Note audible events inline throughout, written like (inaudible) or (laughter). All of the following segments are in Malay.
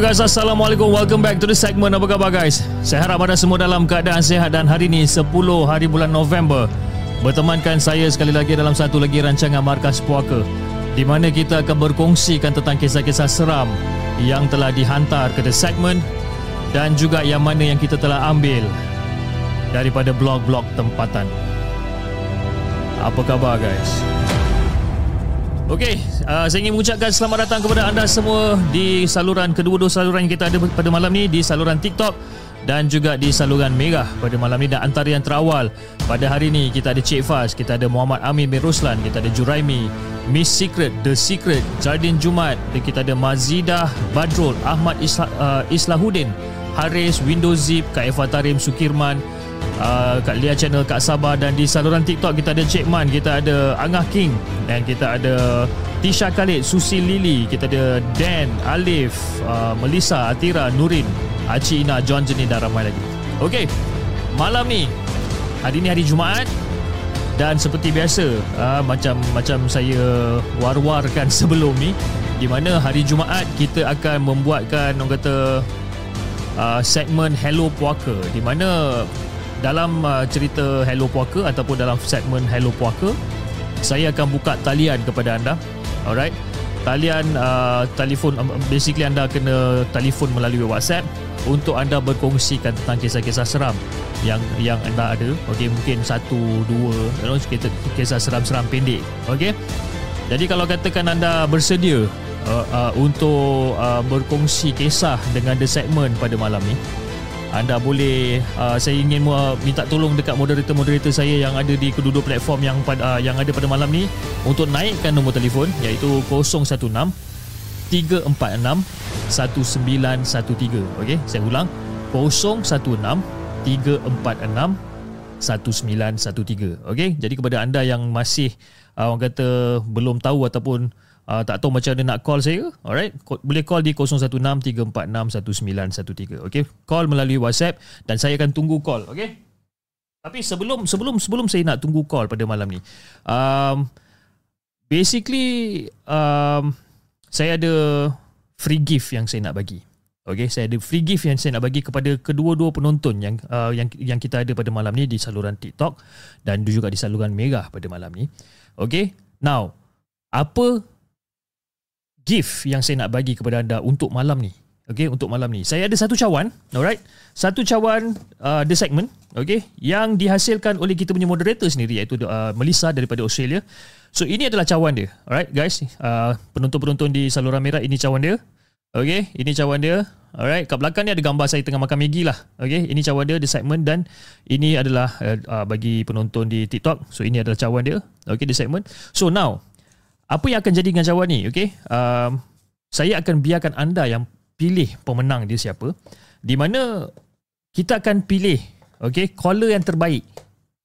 Guys, Assalamualaikum. Welcome back to the segment. Apa khabar guys? Saya harap anda semua dalam keadaan sehat dan hari ini 10 hari bulan November bertemankan saya sekali lagi dalam satu lagi rancangan Markas Puaka di mana kita akan berkongsikan tentang kisah-kisah seram yang telah dihantar ke the segment dan juga yang mana yang kita telah ambil daripada blog-blog tempatan. Apa khabar guys? Okey, uh, saya ingin mengucapkan selamat datang kepada anda semua di saluran kedua-dua saluran yang kita ada pada malam ni di saluran TikTok dan juga di saluran Merah pada malam ni dan antara yang terawal. Pada hari ni kita ada Cik Faz, kita ada Muhammad Amin bin Ruslan, kita ada Juraimi, Miss Secret, The Secret, Jardin Jumat, dan kita ada Mazidah Badrul, Ahmad Isla, uh, Islahuddin, Haris, Windows Zip, Kak Eva Tarim, Sukirman, uh, Kak Lia Channel Kak Sabah dan di saluran TikTok kita ada Cik Man, kita ada Angah King dan kita ada Tisha Khalid, Susi Lili, kita ada Dan, Alif, uh, Melissa, Atira, Nurin, Aci Ina, John Jenny dan ramai lagi. Okey, malam ni hari ni hari Jumaat dan seperti biasa uh, macam macam saya war-warkan (laughs) sebelum ni di mana hari Jumaat kita akan membuatkan orang kata uh, segmen Hello Puaka di mana dalam uh, cerita Hello Puaka ataupun dalam segmen Hello Puaka saya akan buka talian kepada anda. Alright? Talian uh, telefon um, basically anda kena telefon melalui WhatsApp untuk anda berkongsikan tentang kisah-kisah seram yang yang anda ada. Okey mungkin satu dua you know, kisah seram-seram pendek. Okey? Jadi kalau katakan anda bersedia uh, uh, untuk uh, berkongsi kisah dengan the segment pada malam ni anda boleh uh, saya ingin uh, minta tolong dekat moderator-moderator saya yang ada di kedua-dua platform yang pada uh, yang ada pada malam ni untuk naikkan nombor telefon iaitu 016 346 1913 okey saya ulang. 016 346 1913 okey jadi kepada anda yang masih uh, orang kata belum tahu ataupun uh, tak tahu macam mana nak call saya, alright, boleh call di 0163461913. Okey, call melalui WhatsApp dan saya akan tunggu call, okey? Tapi sebelum sebelum sebelum saya nak tunggu call pada malam ni, um, basically um, saya ada free gift yang saya nak bagi. Okey, saya ada free gift yang saya nak bagi kepada kedua-dua penonton yang uh, yang yang kita ada pada malam ni di saluran TikTok dan juga di saluran Merah pada malam ni. Okey. Now, apa gift yang saya nak bagi kepada anda untuk malam ni. Okay, untuk malam ni. Saya ada satu cawan, alright. Satu cawan uh, the segment, okay, yang dihasilkan oleh kita punya moderator sendiri iaitu uh, Melissa daripada Australia. So ini adalah cawan dia. Alright guys, uh, penonton-penonton di saluran merah ini cawan dia. Okay, ini cawan dia. Alright, kat belakang ni ada gambar saya tengah makan Maggi lah. Okay, ini cawan dia the segment dan ini adalah uh, uh, bagi penonton di TikTok. So ini adalah cawan dia. Okay, the segment. So now, apa yang akan jadi dengan cawan ni okay? um, saya akan biarkan anda yang pilih pemenang dia siapa di mana kita akan pilih okay, caller yang terbaik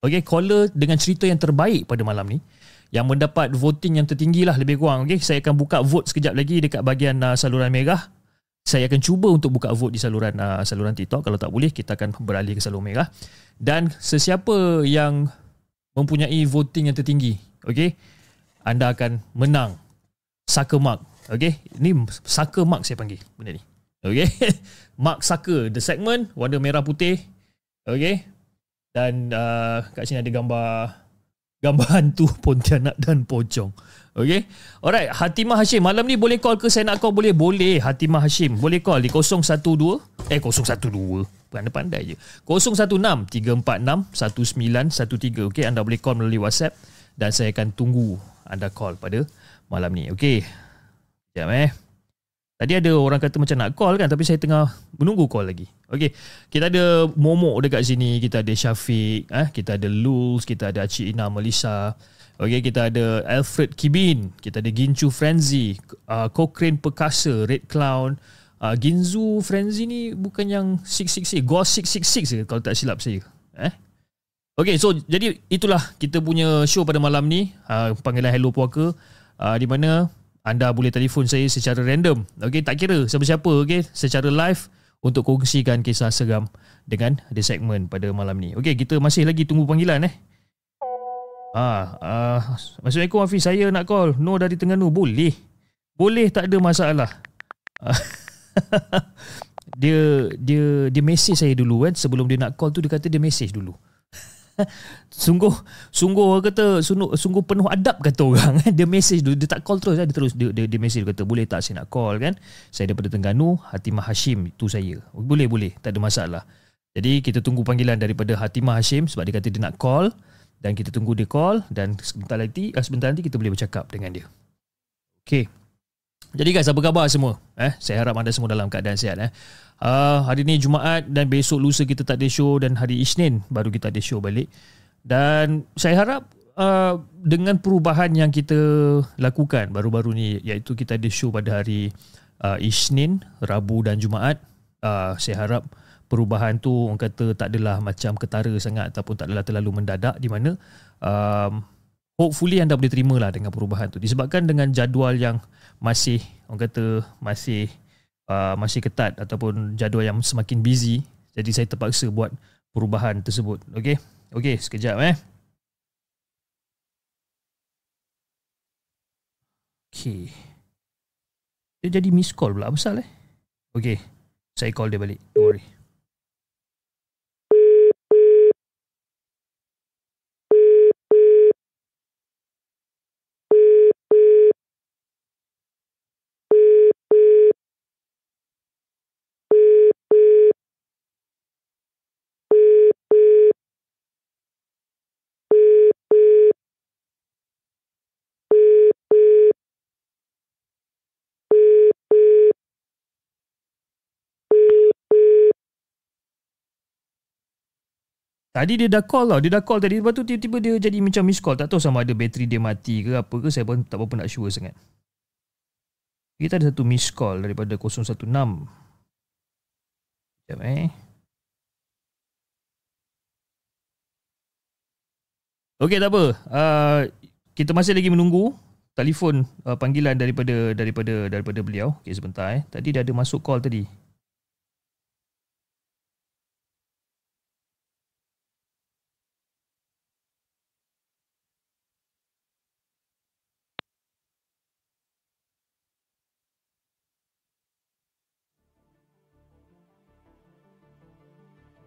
okay, caller dengan cerita yang terbaik pada malam ni yang mendapat voting yang tertinggi lah lebih kurang okay? saya akan buka vote sekejap lagi dekat bahagian uh, saluran merah saya akan cuba untuk buka vote di saluran uh, saluran TikTok kalau tak boleh kita akan beralih ke saluran merah dan sesiapa yang mempunyai voting yang tertinggi okay? Anda akan menang Sucker Mark. Okay, ini Sucker Mark saya panggil benda ni. Okay, (laughs) Mark Sucker, the segment warna merah putih. Okay, dan uh, kat sini ada gambar gambar (laughs) hantu Pontianak dan pocong. Okay. Alright. Hatimah Hashim. Malam ni boleh call ke saya nak call? Boleh. Boleh. Hatimah Hashim. Boleh call di 012. Eh 012. Pandai-pandai je. 016-346-1913. Okay. Anda boleh call melalui WhatsApp. Dan saya akan tunggu anda call pada malam ni. Okay. Sekejap eh. Tadi ada orang kata macam nak call kan tapi saya tengah menunggu call lagi. Okey, kita ada Momo dekat sini, kita ada Syafiq, eh, kita ada Lulz, kita ada Cik Ina Melissa. Okey, kita ada Alfred Kibin, kita ada Ginchu Frenzy, uh, Cochrane Perkasa, Red Clown, uh, Ginzu Frenzy ni bukan yang 666, Ghost 666 kalau tak silap saya. Eh? Okey, so jadi itulah kita punya show pada malam ni, uh, panggilan Hello Puaka, uh, di mana anda boleh telefon saya secara random. Okey, tak kira siapa-siapa okey, secara live untuk kongsikan kisah seram dengan the segment pada malam ni. Okey, kita masih lagi tunggu panggilan eh. Ah, uh, Assalamualaikum Hafiz, saya nak call. No dari Terengganu. Boleh. Boleh, tak ada masalah. (laughs) dia dia dia message saya dulu kan sebelum dia nak call tu dia kata dia message dulu (laughs) sungguh sungguh kata sungguh, sungguh penuh adab kata orang dia message dia, dia tak call terus dia terus dia, dia, dia message dia kata boleh tak saya nak call kan? Saya daripada Tengganu Hatimah Hashim itu saya. Boleh boleh tak ada masalah. Jadi kita tunggu panggilan daripada Hatimah Hashim sebab dia kata dia nak call dan kita tunggu dia call dan sebentar nanti eh, sebentar nanti kita boleh bercakap dengan dia. Okey. Jadi guys apa khabar semua? Eh saya harap anda semua dalam keadaan sihat eh Uh, hari ni Jumaat dan besok lusa kita tak ada show dan hari Isnin baru kita ada show balik. Dan saya harap uh, dengan perubahan yang kita lakukan baru-baru ni iaitu kita ada show pada hari uh, Isnin, Rabu dan Jumaat. Uh, saya harap perubahan tu orang kata tak adalah macam ketara sangat ataupun tak adalah terlalu mendadak di mana um, hopefully anda boleh terima lah dengan perubahan tu disebabkan dengan jadual yang masih orang kata masih uh, masih ketat ataupun jadual yang semakin busy jadi saya terpaksa buat perubahan tersebut. Okey? Okey sekejap eh. Okey. Dia jadi miss call pula besar eh? Okey saya call dia balik. Don't worry Tadi dia dah call tau. Dia dah call tadi. Lepas tu tiba-tiba dia jadi macam miss call. Tak tahu sama ada bateri dia mati ke apa ke. Saya pun tak apa nak sure sangat. Kita ada satu miss call Daripada 016 Sekejap eh. Okey tak apa. Uh, Kita masih lagi menunggu Telefon uh, panggilan daripada daripada daripada beliau. Okey sebentar eh. Tadi dia ada masuk call tadi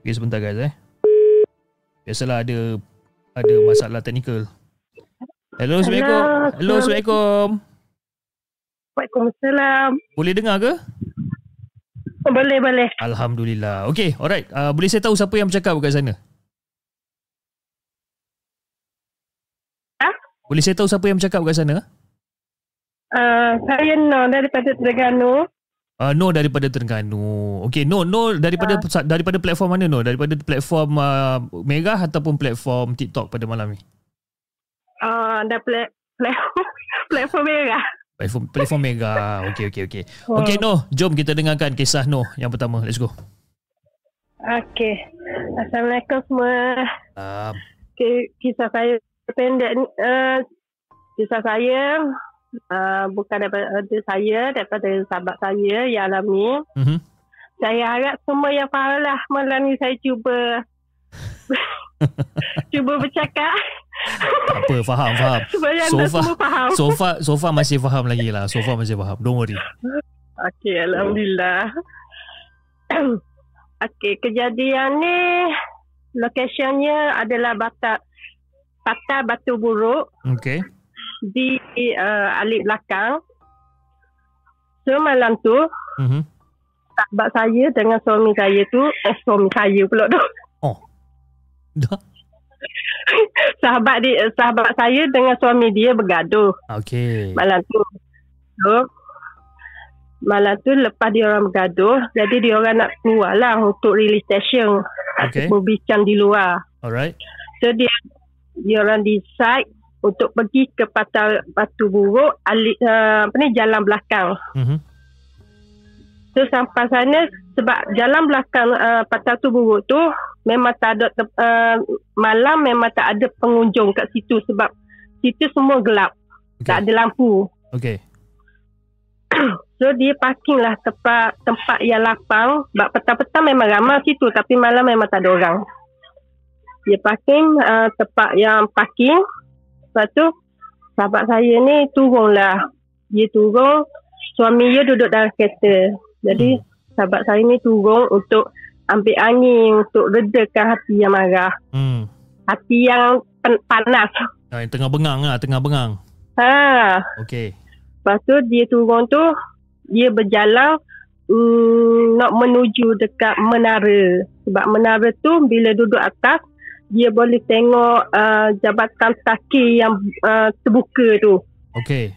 Okay, sebentar guys eh. Biasalah ada ada masalah teknikal. Hello, Assalamualaikum. Hello, Assalamualaikum. Waalaikumsalam. Boleh dengar ke? Boleh, boleh. Alhamdulillah. Okay, alright. Uh, boleh saya tahu siapa yang bercakap kat sana? Ha? Boleh saya tahu siapa yang bercakap kat sana? Uh, saya No daripada Terengganu. Uh, no daripada Terengganu. Okay, no no daripada uh. daripada platform mana no? Daripada platform uh, Mega ataupun platform TikTok pada malam ni? Ah, uh, ada pla- platform (laughs) platform Mega. Platform platform Mega. (laughs) Okay, okay, okay. Oh. Okay, no, jom kita dengarkan kisah no yang pertama. Let's go. Okay. Assalamualaikum semua. Okay, kisah saya pendek ni. Uh, kisah saya uh, bukan daripada saya, daripada sahabat saya yang alami. Mm-hmm. Saya harap semua yang faham lah malam ni saya cuba (laughs) cuba bercakap. apa, faham, faham. (laughs) Supaya anda sofa, semua faham. Sofa, sofa masih faham lagi lah. Sofa masih faham. Don't worry. Okay, Alhamdulillah. (coughs) okay, kejadian ni locationnya adalah Batak patah batu buruk Okey. Di uh, alik belakang. So malam tu Mhm. sahabat saya dengan suami saya tu eh suami saya pula tu. Oh. Dah. (laughs) sahabat dia sahabat saya dengan suami dia bergaduh Okey. malam tu. So malam tu lepas dia orang bergaduh jadi dia orang nak keluar lah untuk release session Okey. berbincang di luar. Alright. So dia dia orang decide untuk pergi ke patah batu buruk alik, uh, apa ni jalan belakang. Mhm. So sampai sana sebab jalan belakang uh, patah tu buruk tu memang tak ada uh, malam memang tak ada pengunjung kat situ sebab situ semua gelap. Okey. Tak ada lampu. Okey. (clears throat) So dia parking lah tempat tempat yang lapang. Sebab petang-petang memang ramai situ tapi malam memang tak ada orang. Dia parking uh, tempat yang parking. Lepas tu sahabat saya ni turun lah. Dia turun. Suami dia duduk dalam kereta. Jadi sahabat saya ni turun untuk ambil angin. Untuk redakan hati yang marah. Hmm. Hati yang pen- panas. Ah, yang tengah bengang lah, tengah bengang. Ha. Okey. Lepas tu dia turun tu dia berjalan mm, nak menuju dekat menara. Sebab menara tu bila duduk atas dia boleh tengok uh, jabatan taki yang uh, terbuka tu. Okey.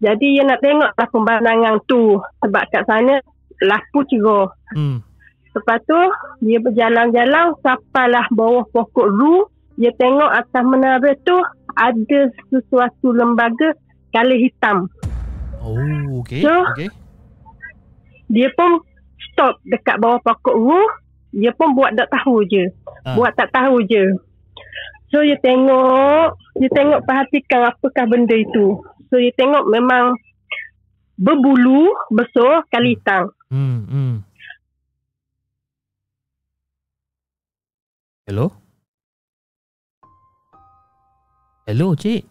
Jadi dia nak tengok lah pemandangan tu sebab kat sana lampu cerah. Hmm. Lepas tu dia berjalan-jalan sampailah bawah pokok ru. Dia tengok atas menara tu ada sesuatu lembaga kala hitam. Oh, okey. So- Okey. dia pun stop dekat bawah pokok ru dia pun buat tak tahu je Ah. buat tak tahu je so dia tengok dia tengok perhatikan apakah benda itu so dia tengok memang berbulu besar kali hitam Hmm, hmm. Hello? Hello, cik.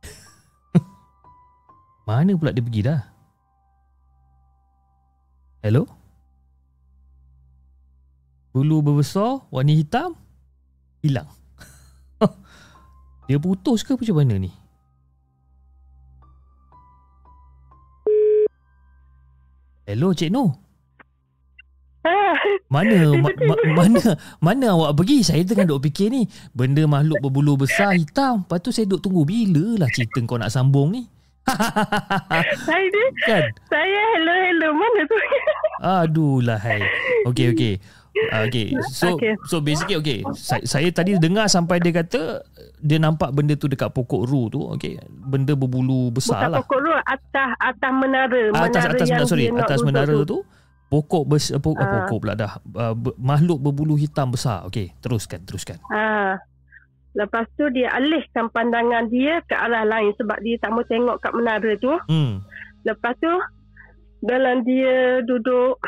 (laughs) Mana pula dia pergi dah? Hello? Bulu berbesar, warna hitam, hilang. (laughs) dia putus ke macam mana ni? Hello, Cik Noh. ah, Mana (laughs) ma, ma, mana mana awak pergi? Saya tengah duk fikir ni. Benda makhluk berbulu besar hitam. Lepas tu saya duk tunggu bila lah cerita kau nak sambung ni. (laughs) saya ni kan? saya hello hello mana tu Aduh lah hai. Okey okey. Uh, okay. So Okay. so basically okay. Saya, saya tadi dengar sampai dia kata dia nampak benda tu dekat pokok ru tu. Okay. Benda berbulu besar bukan lah. pokok ru atas atas menara atas menara atas yang menara sorry atas menara tu. tu pokok bes, uh, pokok, Ah. pokok pula dah uh, be, makhluk berbulu hitam besar okey teruskan teruskan Ha. Lepas tu dia alihkan pandangan dia ke arah lain sebab dia tak mau tengok kat menara tu. hmm Lepas tu dalam dia duduk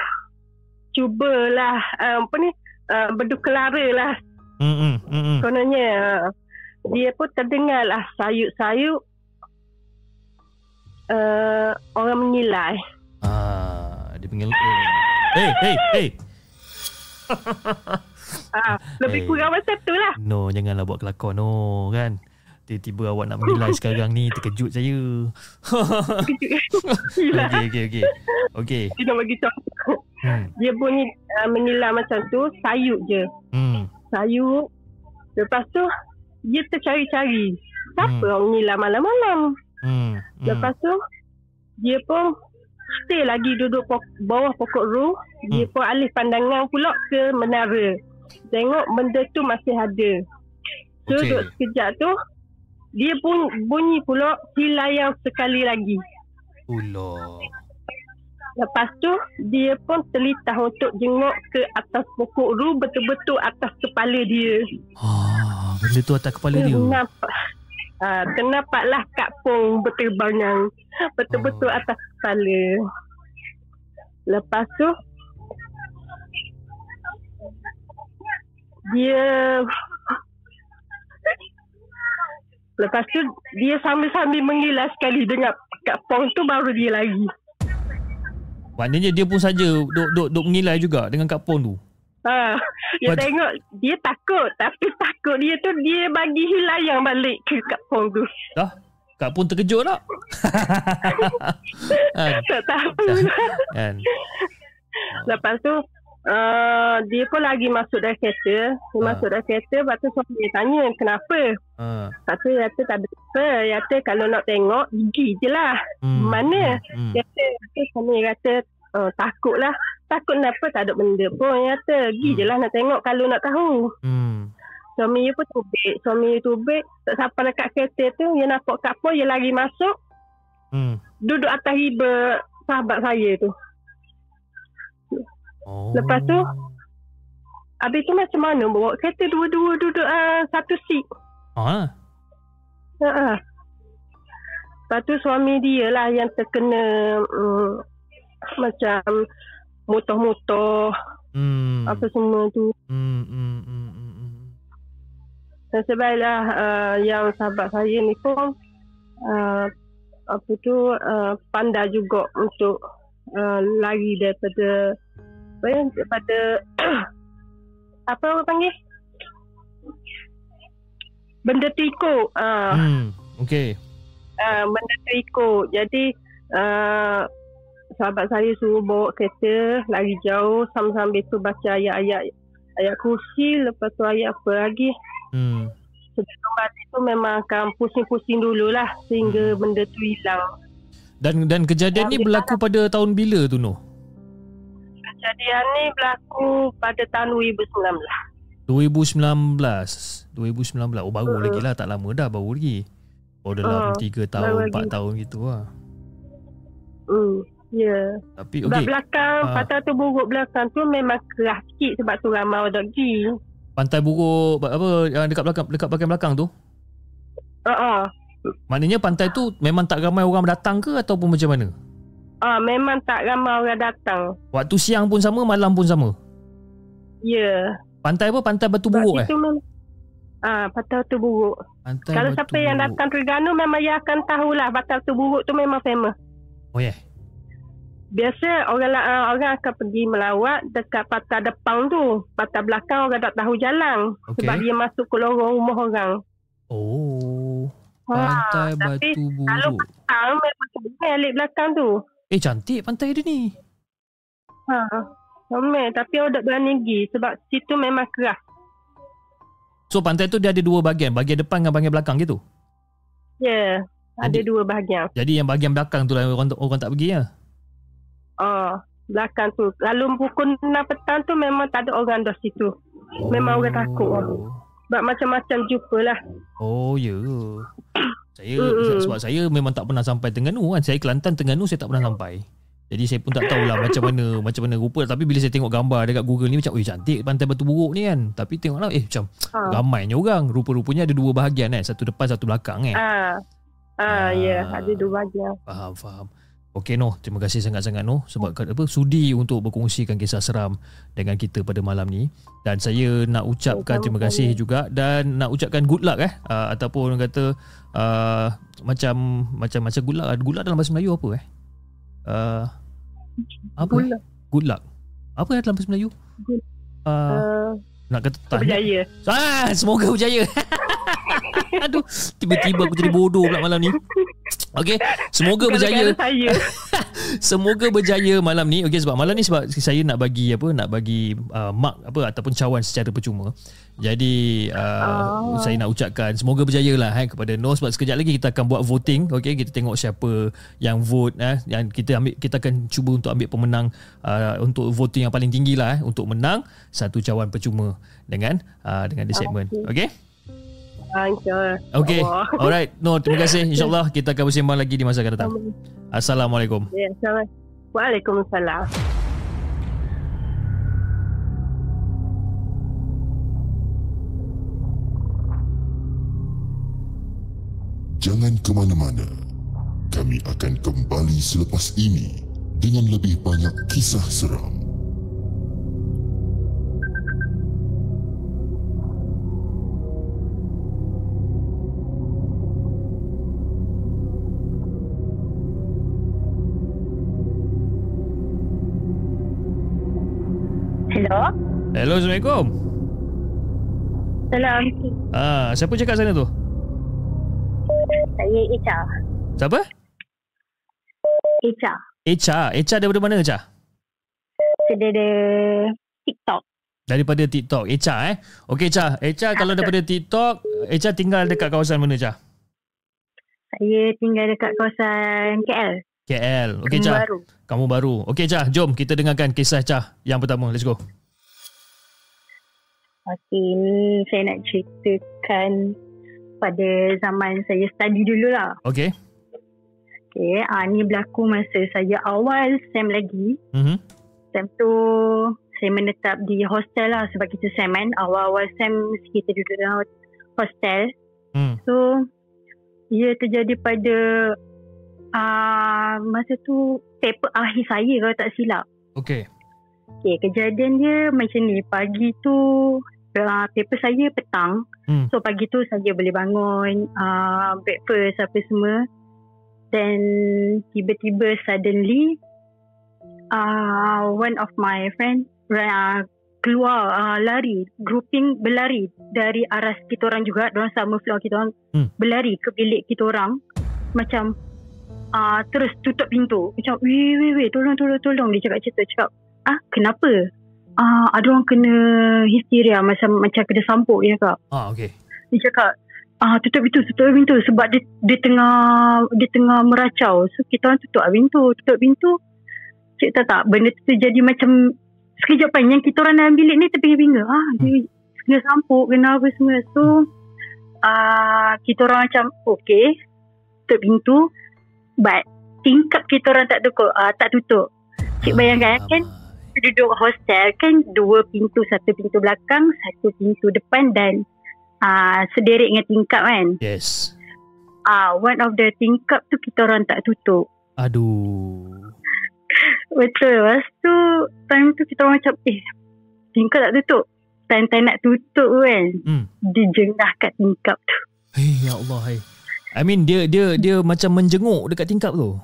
cubalah uh, apa ni uh, berdukelara lah hmm hmm, kononnya. Uh, dia pun terdengar lah sayuk-sayuk uh, orang menilai. ah dia panggil eh hey hey hey Ah, lebih Eh. kurang macam tu lah. no janganlah buat kelakon no kan tiba-tiba awak nak menilai (laughs) sekarang ni terkejut saya (laughs) okey okey okey okey Dia bagi contoh. hmm Dia bunyi uh, menilai macam tu, sayuk je. hmm sayur. Lepas tu dia tercari-cari. Siapa Hmm. orang nila malam-malam. hmm, hmm. Lepas tu dia pun stay lagi duduk pok- bawah pokok ru. Dia Hmm. pun alih pandangan pula ke menara. Tengok benda tu masih ada. So Okey. duduk sekejap tu dia pun bunyi pula hilayang sekali lagi. Ulah. Lepas tu dia pun terlitah untuk jenguk ke atas pokok ru betul-betul atas kepala dia. Ah, benda tu atas kepala dia. Nampak. Ha, ternampaklah Kak Pong berterbangan betul-betul Oh. atas kepala. Lepas tu dia Lepas tu dia sambil-sambil mengilas sekali dengar Kak Pong tu baru dia lari. Maknanya dia pun saja duk duk duk mengilai juga dengan Kak Pon tu. Ha, dia What? tengok dia takut tapi takut dia tu dia bagi hilayang balik ke Kak Pong tu. Dah. Kak pun terkejut tak? (laughs) (laughs) kan? Tak tahu. Kan? Lepas tu uh, dia pun lagi masuk dari kereta. Dia ha. masuk dari kereta lepas tu suami dia tanya kenapa. Ha. Lepas tu dia kata tak ada apa. Dia kata kalau nak tengok gigi je lah. Hmm. Mana? Hmm. Dia kata suami dia kata uh, takut lah. Takut kenapa tak ada benda pun. Dia kata gigi hmm. je lah nak tengok kalau nak tahu. Hmm. Suami dia pun tubik. Suami dia tubik. Tak sampai dekat kereta tu. Dia nampak kat pun. Dia lagi masuk. Hmm. Duduk atas riba sahabat saya tu. Oh. Lepas tu Habis tu macam mana bawa kereta dua-dua duduk uh, satu seat. Ha. Ha. Lepas tu suami dia lah yang terkena um, macam motor-motor hmm. apa semua tu. Hmm, hmm, hmm, hmm. hmm. Dan sebaiklah uh, yang sahabat saya ni pun uh, apa tu uh, pandai juga untuk uh, lari daripada apa daripada (clears throat) apa orang panggil benda triko uh. hmm okey uh, benda triko jadi uh, sahabat saya suruh bawa kereta lari jauh sambil-sambil tu baca ayat-ayat ayat kursi lepas tu ayat apa lagi hmm sebelum balik tu memang akan pusing-pusing dululah sehingga hmm. benda tu hilang dan dan kejadian ni berlaku pada tahun bila tu Noh? Kejadian ni berlaku pada tahun 2019. 2019. 2019. Oh baru uh. lagi lah tak lama dah baru lagi. Oh dalam uh, 3 tahun 4 lagi. tahun gitu lah. Hmm. Ya. Yeah. Tapi okey. Sebab belakang uh. pantai tu buruk belakang tu memang keras sikit sebab tu ramai orang pergi. Pantai buruk apa yang dekat belakang dekat bahagian belakang tu? Ha uh uh. Maknanya pantai tu memang tak ramai orang datang ke ataupun macam mana? Ah, memang tak ramai orang datang. Waktu siang pun sama, malam pun sama? Ya. Yeah. Pantai apa? Pantai Batu Buruk eh? Mem- ah, Pantai Batu Buruk. Pantai Kalau Batu siapa Buruk. yang datang Terengganu memang dia akan tahulah Pantai Batu Buruk tu memang famous. Oh ya. Yeah. Biasa orang uh, orang akan pergi melawat dekat pantai depan tu. Pantai belakang orang tak tahu jalan. Okay. Sebab dia masuk ke lorong rumah orang. Oh. Pantai ha, Batu Buruk. Kalau petang memang belakang tu. Eh cantik pantai dia ni. Ha. Ramai tapi orang tak berani pergi sebab situ memang keras. So pantai tu dia ada dua bahagian, bahagian depan dengan bahagian belakang gitu. Ya, yeah, ada dua bahagian. Jadi yang bahagian belakang tu lah orang orang tak pergi ya. Oh, belakang tu. Lalu pukul 6 petang tu memang tak ada orang dah situ. Memang oh. orang takut. Sebab macam-macam jumpalah. Oh, ya. Yeah. Saya mm-hmm. sebab saya memang tak pernah sampai Terengganu kan. Saya Kelantan Terengganu saya tak pernah sampai. Jadi saya pun tak tahulah macam mana (laughs) macam mana rupa tapi bila saya tengok gambar dekat Google ni macam oi cantik pantai Batu Buruk ni kan. Tapi tengoklah eh macam ha. ramainya orang. Rupa-rupanya ada dua bahagian kan. Satu depan satu belakang kan. Ha. Ha, ya, yeah. ada dua bahagian. Faham, faham. Okey Noh, terima kasih sangat-sangat Noh sebab apa sudi untuk berkongsikan kisah seram dengan kita pada malam ni. Dan saya nak ucapkan terima kasih juga dan nak ucapkan good luck eh. Uh, ataupun orang kata uh, macam macam macam good luck good luck dalam bahasa Melayu apa eh? Uh, apa good luck. good luck. Apa ya dalam bahasa Melayu? Uh, uh, nak kata tanya. berjaya. Ah semoga berjaya (laughs) (laughs) Aduh, tiba-tiba aku jadi bodoh pula malam ni. Okey, semoga berjaya. (laughs) semoga berjaya malam ni. Okey, sebab malam ni sebab saya nak bagi apa? Nak bagi uh, mark apa ataupun cawan secara percuma. Jadi uh, oh. saya nak ucapkan semoga berjaya lah eh, kepada Noh sebab sekejap lagi kita akan buat voting. Okey, kita tengok siapa yang vote eh yang kita ambil kita akan cuba untuk ambil pemenang uh, untuk voting yang paling tinggi lah eh, untuk menang satu cawan percuma dengan uh, dengan the segment. Okey. Okay? InsyaAllah. Okay. (laughs) Alright. No, terima kasih. InsyaAllah (laughs) kita akan bersembang lagi di masa akan datang. Assalamualaikum. Ya, Assalamualaikum. Waalaikumsalam. Jangan ke mana-mana. Kami akan kembali selepas ini dengan lebih banyak kisah seram. Hello? Hello, Assalamualaikum. Salam. Ah, siapa cakap sana tu? Saya Echa. Siapa? Echa. Echa. Echa daripada mana, Echa? Dari TikTok. Daripada TikTok. Echa eh. Okey, Echa. Echa kalau daripada TikTok, Echa tinggal dekat kawasan mana, Echa? Saya tinggal dekat kawasan KL. KL. Okey, Echa. Baru. Kamu baru. Okey, Echa. Jom kita dengarkan kisah Echa yang pertama. Let's go. Okey, ni saya nak ceritakan pada zaman saya study dulu lah. Okey. Okay, ah, ni berlaku masa saya awal SEM lagi. Mhm. SEM tu saya menetap di hostel lah sebab kita SEM kan. Awal-awal SEM kita duduk dalam hostel. Hmm. So, ia terjadi pada uh, masa tu paper akhir saya kalau tak silap. Okey. Okay, kejadian dia macam ni. Pagi tu uh, paper saya petang. Hmm. So pagi tu saya boleh bangun, uh, breakfast apa semua. Then tiba-tiba suddenly uh, one of my friend uh, keluar uh, lari, grouping berlari dari arah kita orang juga, orang sama floor kita orang Hmm. berlari ke bilik kita orang macam uh, terus tutup pintu. Macam weh weh weh tolong tolong tolong dia cakap cerita cakap ah kenapa? Ah ada orang kena histeria macam macam kena sampuk dia cakap. Ah, okey. Dia cakap ah tutup pintu tutup pintu sebab dia dia tengah dia tengah meracau. So kita orang tutup pintu, tutup pintu. Cik tahu tak benda tu jadi macam sekejap kan yang kita orang dalam bilik ni terpinga-pinga. Ah dia kena sampuk kena apa semua. So ah kita orang macam okay tutup pintu but tingkap kita orang tak tutup ah, tak tutup. Cik bayangkan kan duduk hostel kan dua pintu satu pintu belakang satu pintu depan dan uh, sederik dengan tingkap kan Yes. ah uh, one of the tingkap tu kita orang tak tutup Aduh. (laughs) betul lepas tu time tu kita orang macam eh tingkap tak tutup time-time nak tutup tu kan Hmm. dia jengah kat tingkap tu Hey, ya Allah, hey. I mean dia dia dia macam menjenguk dekat tingkap tu.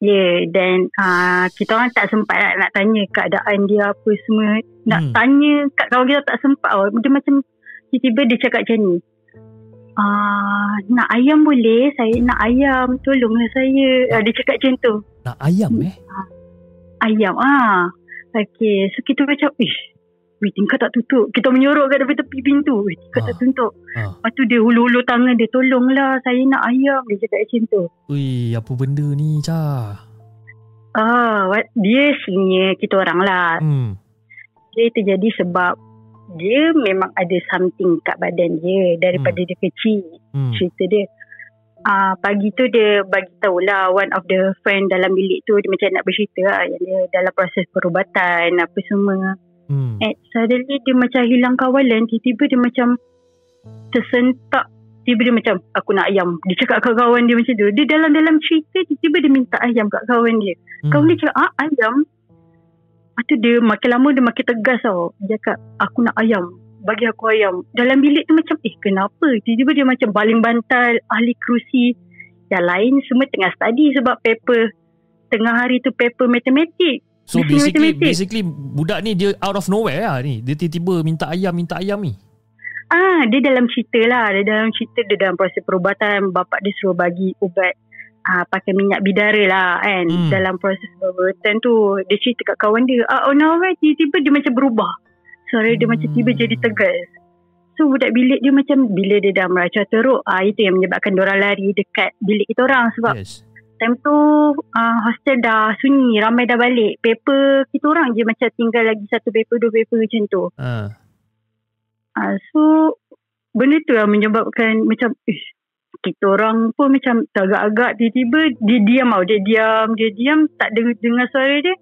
Ya, yeah, dan uh, kita orang tak sempat nak, nak tanya keadaan dia apa semua. Nak Hmm. hmm. tanya kat kawan kita tak sempat. Oh. Dia macam tiba-tiba dia cakap macam ni. Uh, nak ayam boleh? Saya nak ayam. Tolonglah saya. Uh, dia cakap macam tu. Nak ayam eh? Ayam. Ah, Okay. So kita macam, ish. Weh, tingkap tak tutup. Kita menyorok kat tepi pintu. Weh, tingkap Ah. tak tutup. Ah. Lepas tu dia hulur-hulur tangan dia. Tolonglah saya nak ayam. Dia cakap macam tu. Ui, apa benda ni, Cha? Ah, what- dia senior kita orang lah. Hmm. dia terjadi sebab dia memang ada something kat badan dia daripada Hmm. dia kecil Hmm. cerita dia Ah uh, pagi tu dia bagi tahulah one of the friend dalam bilik tu dia macam nak bercerita lah yang dia dalam proses perubatan apa semua Hmm. and suddenly dia macam hilang kawalan tiba-tiba dia macam tersentak tiba dia macam aku nak ayam dia cakap kat kawan dia macam tu dia dalam-dalam cerita tiba-tiba dia minta ayam kat kawan dia Hmm. Kawan dia cakap, ah ayam? Lepas tu dia makin lama dia makin tegas tau. Dia cakap, aku nak ayam. Bagi aku ayam. Dalam bilik tu macam, eh kenapa? Tiba-tiba dia macam baling bantal, ahli kerusi. Yang lain semua tengah study sebab paper. Tengah hari tu paper matematik. So basically matematik. basically budak ni dia out of nowhere lah ni. Dia tiba-tiba minta ayam, minta ayam ni. Ah, dia dalam cerita lah. Dia dalam cerita, dia dalam proses perubatan. Bapak dia suruh bagi ubat ah, pakai minyak bidara lah kan. Hmm. Dalam proses perubatan tu, dia cerita kat kawan dia. Ah, oh no, tiba-tiba dia macam berubah. Suara dia Hmm. macam tiba jadi tegas. So budak bilik dia macam bila dia dah meracau teruk, ah, itu yang menyebabkan orang lari dekat bilik kita orang. Sebab Yes. Time tu uh, hostel dah sunyi, ramai dah balik. Paper kita orang je macam tinggal lagi satu paper, dua paper macam tu. Ha. Uh, so benda tu yang menyebabkan macam ish, kita orang pun macam agak-agak tiba-tiba dia diam tau. Dia diam, dia diam tak dengar, dengar suara dia.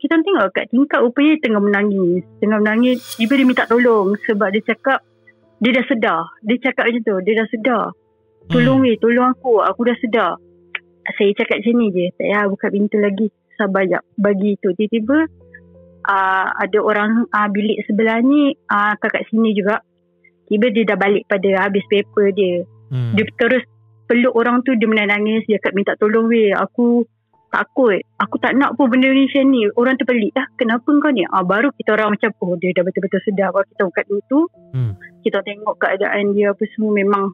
Kita tengok kat tingkap rupanya dia tengah menangis. Tengah menangis, tiba dia minta tolong sebab dia cakap dia dah sedar. Dia cakap macam tu, dia dah sedar. Tolong Hmm. weh, tolong aku. Aku dah sedar. Saya cakap macam ni je. Tak payah buka pintu lagi. Sabar jap. Bagi tu. Tiba-tiba uh, ada orang uh, bilik sebelah ni uh, kakak sini juga. Tiba dia dah balik pada habis paper dia. Hmm. Dia terus peluk orang tu dia menangis. Dia kat minta tolong weh. Aku takut. Aku tak nak pun benda ni macam ni. Orang tu pelik lah. Kenapa kau ni? Ah, baru kita orang macam, oh dia dah betul-betul sedar. Kalau kita buka tu, hmm. kita tengok keadaan dia apa semua memang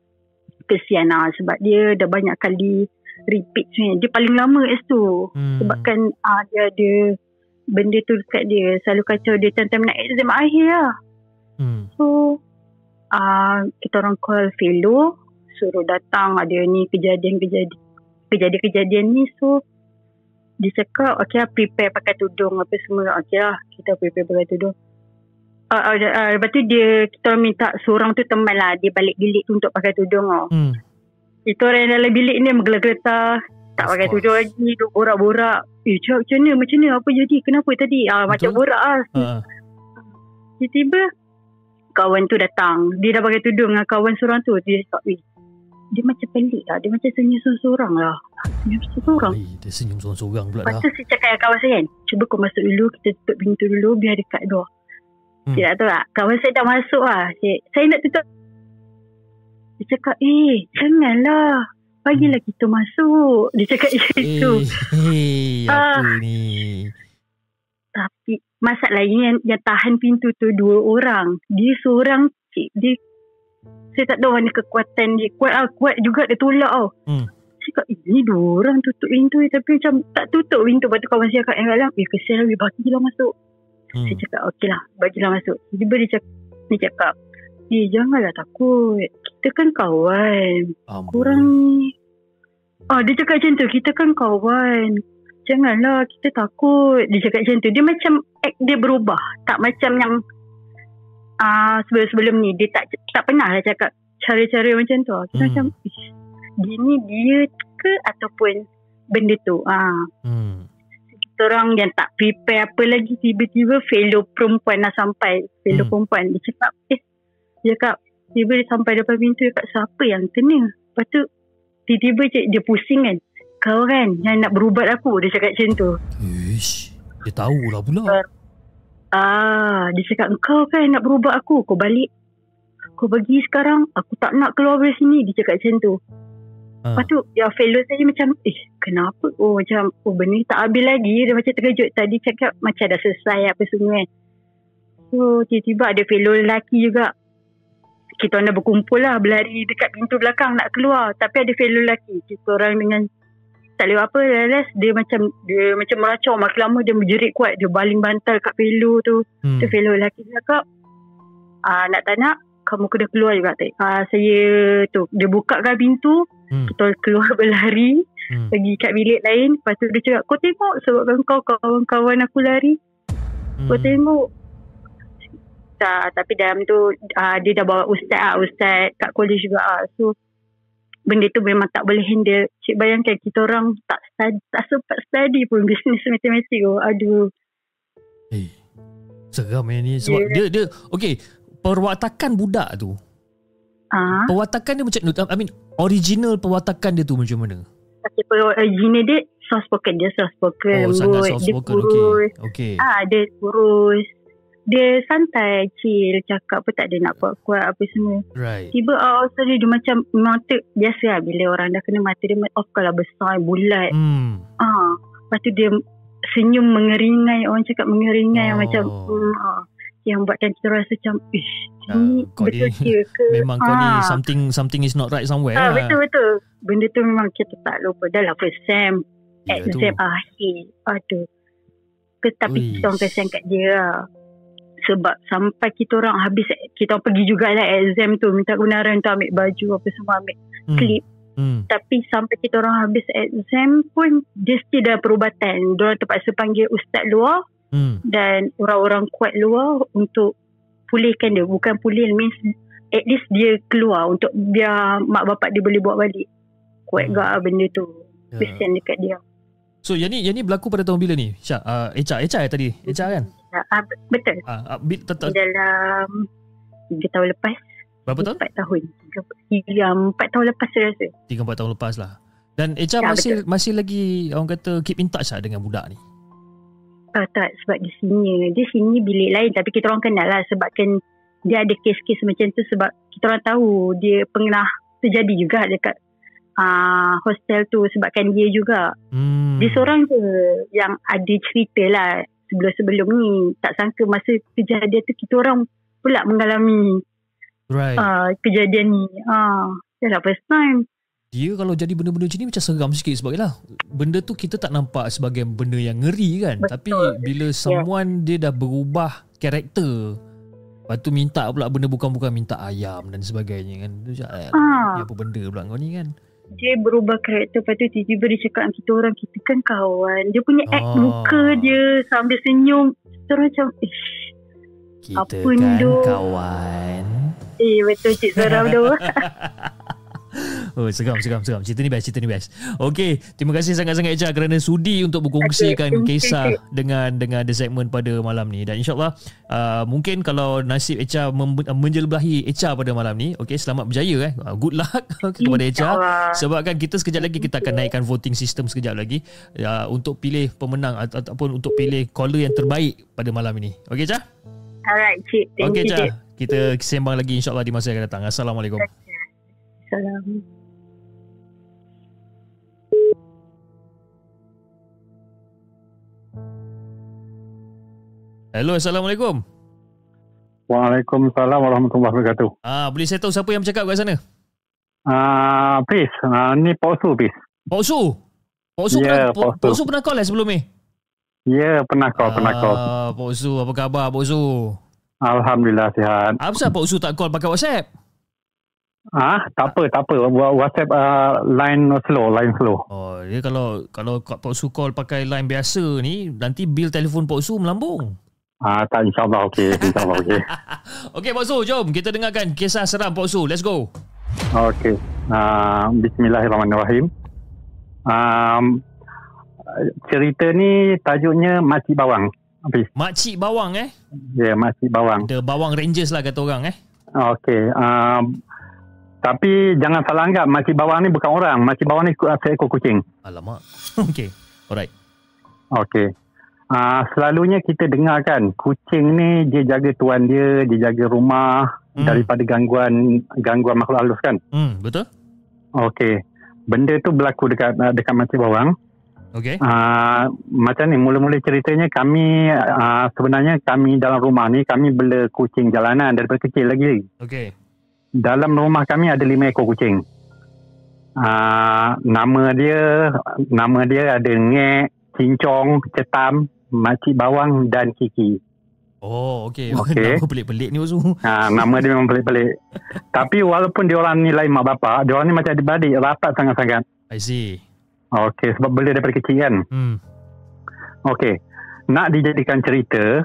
kesian lah. Sebab dia dah banyak kali repeat sebenarnya. Dia paling lama es tu. Hmm. Sebabkan ah, dia ada benda tu dekat dia. Selalu kacau dia time-time nak exam akhir lah. Hmm. So, ah, kita orang call fellow. Suruh datang ada ni kejadian-kejadian. Kejadian-kejadian ni so dia cakap okay lah prepare pakai tudung apa semua okay lah kita prepare pakai tudung uh, uh, uh, lepas tu dia kita minta seorang tu teman lah dia balik bilik tu untuk pakai tudung oh. hmm. Itu orang yang dalam bilik ni menggeletar tak pakai tudung lagi duk borak-borak eh cak macam mana macam mana apa jadi kenapa tadi ah, macam borak lah uh. tiba-tiba kawan tu datang dia dah pakai tudung dengan kawan seorang tu dia cakap dia macam pelik lah. Dia macam senyum seorang lah. Senyum seorang. Dia senyum seorang pula Lepas tu saya cakap dengan kawan saya kan. Cuba kau masuk dulu. Kita tutup pintu dulu. Biar dekat door. Hmm. Saya tak tahu lah. Kawan saya dah masuk lah. Saya, saya nak tutup. Dia cakap eh janganlah. Bagilah kita masuk. Dia cakap macam eh, Eh apa ah. ni. Tapi masalahnya yang, yang tahan pintu tu dua orang. Dia seorang cik. Dia saya tak tahu mana kekuatan dia kuat ah kuat juga dia tolak tau hmm. saya kata ini dua orang tutup pintu tapi macam tak tutup pintu lepas tu kawan saya kat yang dalam eh kesian bagilah masuk hmm. saya cakap okey lah bagilah masuk tiba dia cakap dia cakap eh janganlah takut kita kan kawan Ampun. kurang ah dia cakap macam tu kita kan kawan janganlah kita takut dia cakap macam tu dia macam act dia berubah tak macam yang uh, sebelum-sebelum ni dia tak tak pernah lah cakap cara-cara macam tu. Kita hmm. macam gini dia ke ataupun benda tu. Ah. Hmm. Kita orang yang tak prepare apa lagi tiba-tiba fellow perempuan dah sampai. Fellow hmm. perempuan dia cakap eh dia cakap tiba dia sampai depan pintu dia cakap siapa yang kena. Lepas tu tiba-tiba cik, dia pusing kan. Kau kan yang nak berubat aku dia cakap macam tu. Ish, dia tahulah pula. Uh, Ah, dia cakap kau kan nak berubah aku. Kau balik. Kau pergi sekarang. Aku tak nak keluar dari sini. Dia cakap macam tu. Ha. Lepas tu, ya fellow saya macam, eh kenapa? Oh macam, oh benda tak habis lagi. Dia macam terkejut. Tadi cakap macam dah selesai apa semua kan. So, tiba-tiba ada fellow lelaki juga. Kita orang dah berkumpul lah. Berlari dekat pintu belakang nak keluar. Tapi ada fellow lelaki. Kita orang dengan tak boleh apa Lalas dia macam dia macam meracau makin lama dia menjerit kuat dia baling bantal kat fellow tu hmm. tu fellow lelaki dia cakap ah, nak tak nak kamu kena keluar juga tak ah, saya tu dia buka kan pintu hmm. kita keluar (laughs) berlari hmm. pergi kat bilik lain lepas tu dia cakap kau tengok sebabkan kau kawan-kawan aku lari hmm. kau tengok tak, tapi dalam tu uh, dia dah bawa ustaz ah ustaz kat college juga ah. so benda tu memang tak boleh handle. Cik bayangkan kita orang tak study, tak sempat study pun bisnes matematik tu. Aduh. Eh, seram yang ni. Sebab yeah. dia, dia, okay, perwatakan budak tu. Ah. Perwatakan dia macam, I mean, original perwatakan dia tu macam mana? Okay, original dia soft spoken. Dia soft spoken. Oh, sangat soft spoken. Dia kurus. Okay. okay. Ah, dia kurus dia santai chill cakap pun tak ada nak buat kuat apa semua right. tiba oh, dia, dia macam mata biasa lah bila orang dah kena mata dia off kalau besar bulat hmm. ah, lepas tu dia senyum mengeringai orang cakap mengeringai oh. macam hmm, ah, yang buatkan kita rasa macam ish ini uh, betul ni, ke (laughs) memang kau ni ah. something something is not right somewhere ah, lah. betul betul benda tu memang kita tak lupa dah lah first sem yeah, exam akhir aduh tetapi Uish. kita orang kesian kat dia lah sebab sampai kita orang habis kita orang pergi jugalah exam tu minta kebenaran untuk ambil baju apa semua ambil hmm. klip hmm. tapi sampai kita orang habis exam pun dia still dah perubatan dia terpaksa panggil ustaz luar hmm. dan orang-orang kuat luar untuk pulihkan dia bukan pulih means at least dia keluar untuk biar mak bapak dia boleh buat balik kuat hmm. gak benda tu yeah. kesian dekat dia So yang ni yang ni berlaku pada tahun bila ni? Syak, uh, Echa, Echa tadi. Echa kan? Uh, betul. Uh, uh, bil, Dalam 3 tahun lepas. Berapa tahun? 4 tahun. 3 4 tahun lepas saya rasa. 3 4 tahun lepas lah. Dan Echa ya, masih betul. masih lagi orang kata keep in touch lah dengan budak ni. Uh, tak sebab di sini Dia sini bilik lain Tapi kita orang kenal lah Sebabkan Dia ada kes-kes macam tu Sebab kita orang tahu Dia pernah terjadi juga Dekat uh, hostel tu sebabkan dia juga. Hmm. Dia seorang je yang ada cerita lah sebelum-sebelum ni. Tak sangka masa kejadian tu kita orang pula mengalami right. uh, kejadian ni. Uh, dah first time. Dia kalau jadi benda-benda macam ni macam seram sikit sebab lah benda tu kita tak nampak sebagai benda yang ngeri kan. Betul. Tapi bila someone yeah. dia dah berubah karakter Lepas tu minta pula benda bukan-bukan minta ayam dan sebagainya kan. Tu cakap, ha. apa benda pula kau ni kan. Dia berubah karakter lepas tu tiba-tiba dia cakap dengan kita orang kita kan kawan. Dia punya act oh. muka dia sambil senyum. Kita orang macam ish. Kita apa kan do? kawan. Eh betul Cik Seram tu. (laughs) Oh, seram, seram, seram. Cerita ni best, cerita ni best. Okey, terima kasih sangat-sangat Echa kerana sudi untuk berkongsikan okay, kisah okay. dengan dengan the segment pada malam ni. Dan insyaAllah, uh, mungkin kalau nasib Echa mem- menjelabahi Echa pada malam ni, okey, selamat berjaya. Eh. Uh, good luck (laughs) kepada Echa. Sebabkan kita sekejap lagi, kita akan naikkan voting system sekejap lagi uh, untuk pilih pemenang atau, ataupun untuk pilih caller yang terbaik pada malam ini. Okey, Echa? Alright, Cik. Thank okay, Cik. Kita sembang lagi insyaAllah di masa yang akan datang. Assalamualaikum. Assalamualaikum. Hello, Assalamualaikum. Waalaikumsalam warahmatullahi wabarakatuh. Ah, boleh saya tahu siapa yang bercakap kat sana? Ah, uh, please. Uh, ni Pak Su, please. Pak Su? Pak Su, yeah, pernah, Pak Su pernah call lah sebelum ni? Ya, yeah, pernah call, ah, pernah call. Pak Su, apa khabar Pak Su? Alhamdulillah, sihat. Apa sebab Pak Su tak call pakai WhatsApp? Ah, tak apa, tak apa. WhatsApp uh, line slow, line slow. Oh, dia kalau kalau Pak Su call pakai line biasa ni, nanti bil telefon Pak Su melambung. Ah, tak insyaAllah okey. (laughs) InsyaAllah okey. (laughs) okey, Pak Su. Jom kita dengarkan kisah seram Pak Su. Let's go. Okey. Uh, Bismillahirrahmanirrahim. Um, cerita ni tajuknya Makcik Bawang. Habis. Makcik Bawang eh? Ya, yeah, Makcik Bawang. The Bawang Rangers lah kata orang eh? Okey. Um, tapi jangan salah anggap Makcik Bawang ni bukan orang. Makcik Bawang ni seekor kucing. Alamak. (laughs) Okey. Alright. Okey. Uh, selalunya kita dengar kan kucing ni dia jaga tuan dia, dia jaga rumah hmm. daripada gangguan gangguan makhluk halus kan? Hmm, betul. Okey. Benda tu berlaku dekat uh, dekat Makcik Bawang. Okey. Uh, macam ni mula-mula ceritanya kami uh, sebenarnya kami dalam rumah ni kami bela kucing jalanan daripada kecil lagi. Okey. Dalam rumah kami ada lima ekor kucing. Uh, nama dia nama dia ada ngek, cincong, cetam, Makcik Bawang dan Kiki. Oh, okey. (laughs) Okay. Nama pelik-pelik ni Uzu. Ha, nama dia memang pelik-pelik. (laughs) Tapi walaupun dia orang ni lain mak bapak, dia orang ni macam adik-beradik, rapat sangat-sangat. I see. Okey, sebab bela daripada kecil kan. Hmm. Okey. Nak dijadikan cerita,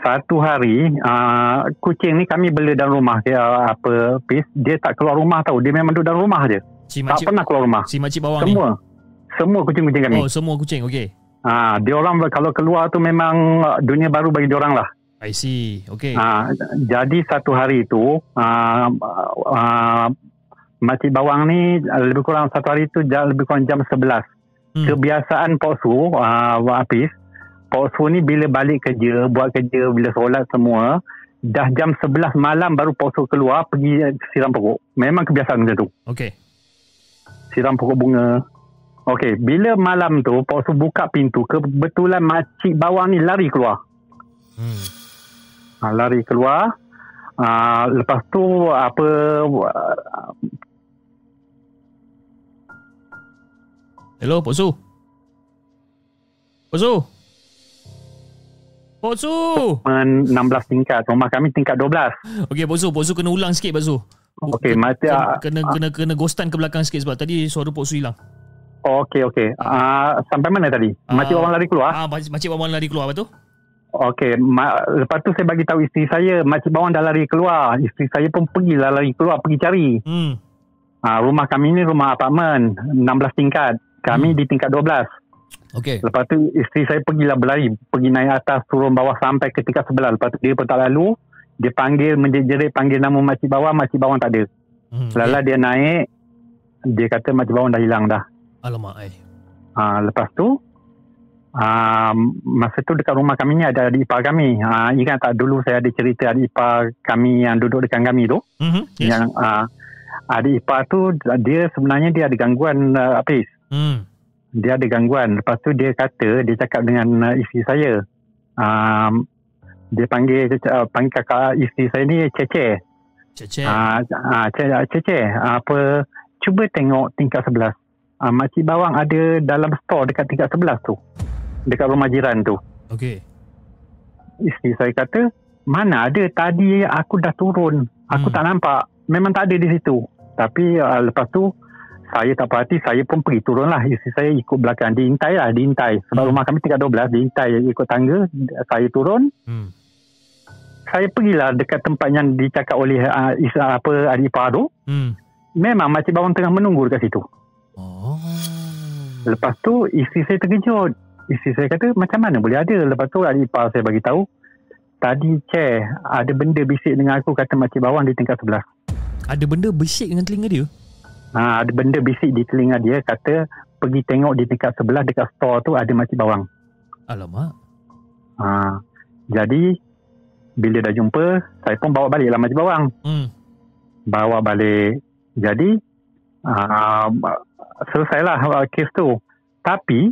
satu hari uh, kucing ni kami bela dalam rumah dia uh, apa pis dia tak keluar rumah tahu dia memang duduk dalam rumah je si tak pernah keluar rumah si makcik bawang semua ni. semua kucing-kucing kami oh semua kucing okey Ah, dia orang kalau keluar tu memang dunia baru bagi dia orang lah. I see. Okay. Ah, jadi satu hari itu, ah, ah, Makcik Bawang ni lebih kurang satu hari itu lebih kurang jam 11. Hmm. Kebiasaan Pok Su, ah, Apis, Pok Su ni bila balik kerja, buat kerja, bila solat semua, dah jam 11 malam baru Pok Su keluar pergi siram pokok. Memang kebiasaan macam tu. Okay. Siram pokok bunga, Okey, bila malam tu Pak Su buka pintu, kebetulan makcik bawang ni lari keluar. Hmm. Ha, lari keluar. Ha, lepas tu apa Hello, Pak Su. Pak Su. Pak Su. 16 tingkat. Rumah kami tingkat 12. Okey, Pak Su. Pak Su kena ulang sikit, Pak Su. Okey, mati kena, kena, kena, kena ghostan ke belakang sikit sebab tadi suara Pak Su hilang. Okey, okey. Uh, sampai mana tadi? Uh, makcik bawang lari keluar? Ah, uh, makcik bawang lari keluar, betul? Okey, ma- lepas tu saya bagi tahu isteri saya, makcik bawang dah lari keluar. Isteri saya pun pergi lah lari keluar, pergi cari. Hmm. Uh, rumah kami ni rumah apartmen, 16 tingkat. Kami hmm. di tingkat 12. Okey. Lepas tu isteri saya pergilah berlari, pergi naik atas, turun bawah sampai ke tingkat sebelah. Lepas tu dia pun tak lalu, dia panggil, menjerit panggil nama makcik bawang, makcik bawang tak ada. Hmm. Lala dia naik, dia kata makcik bawang dah hilang dah. Alamak ai. Ha, lepas tu uh, masa tu dekat rumah kami ni ada adik ipar kami. Ha, ingat tak dulu saya ada cerita adik ipar kami yang duduk dekat kami tu. Mm-hmm. Yes. Yang uh, adik ipar tu dia sebenarnya dia ada gangguan uh, Apis. Hmm. Dia ada gangguan. Lepas tu dia kata dia cakap dengan uh, isteri saya. Um, dia panggil uh, panggil kakak isteri saya ni Cece. Cece. Ah uh, uh, Cece. Apa cuba tengok tingkat sebelas. Uh, makcik bawang ada dalam store dekat tingkat sebelas tu. Dekat rumah jiran tu. Okey. Isteri saya kata, mana ada tadi aku dah turun. Aku hmm. tak nampak. Memang tak ada di situ. Tapi uh, lepas tu saya tak perhati saya pun pergi turun lah isteri saya ikut belakang diintai lah diintai sebab hmm. rumah kami tingkat 12 diintai ikut tangga saya turun hmm. saya pergilah dekat tempat yang dicakap oleh uh, apa adik ipar tu hmm. memang makcik bawang tengah menunggu dekat situ oh. lepas tu isteri saya terkejut isteri saya kata macam mana boleh ada lepas tu adik ipar saya bagi tahu tadi chair ada benda bisik dengan aku kata makcik bawang di tingkat 11 ada benda bisik dengan telinga dia? Ha, ada benda bisik di telinga dia kata pergi tengok di tingkat sebelah dekat store tu ada makcik bawang. Alamak. Ha, jadi bila dah jumpa saya pun bawa balik lah makcik bawang. Hmm. Bawa balik. Jadi uh, selesailah kes tu. Tapi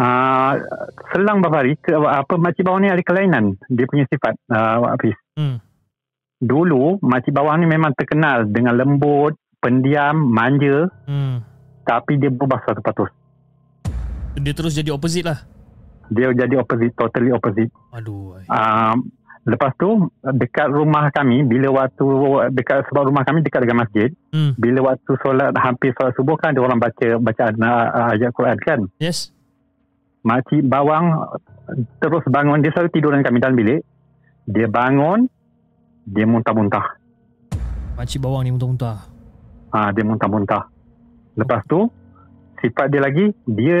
uh, selang beberapa hari ke, apa makcik bawang ni ada kelainan dia punya sifat uh, Hafiz. Hmm dulu makcik bawah ni memang terkenal dengan lembut, pendiam, manja. Hmm. Tapi dia berubah 100%. Dia terus jadi opposite lah. Dia jadi opposite, totally opposite. Aduh. Um, lepas tu dekat rumah kami bila waktu dekat sebab rumah kami dekat dengan masjid, hmm. bila waktu solat hampir solat subuh kan ada orang baca baca uh, ayat Quran kan? Yes. Makcik bawang terus bangun dia selalu tidur dengan kami dalam bilik. Dia bangun dia muntah-muntah. Makcik bawang ni muntah-muntah. Ah, ha, dia muntah-muntah. Lepas tu sifat dia lagi dia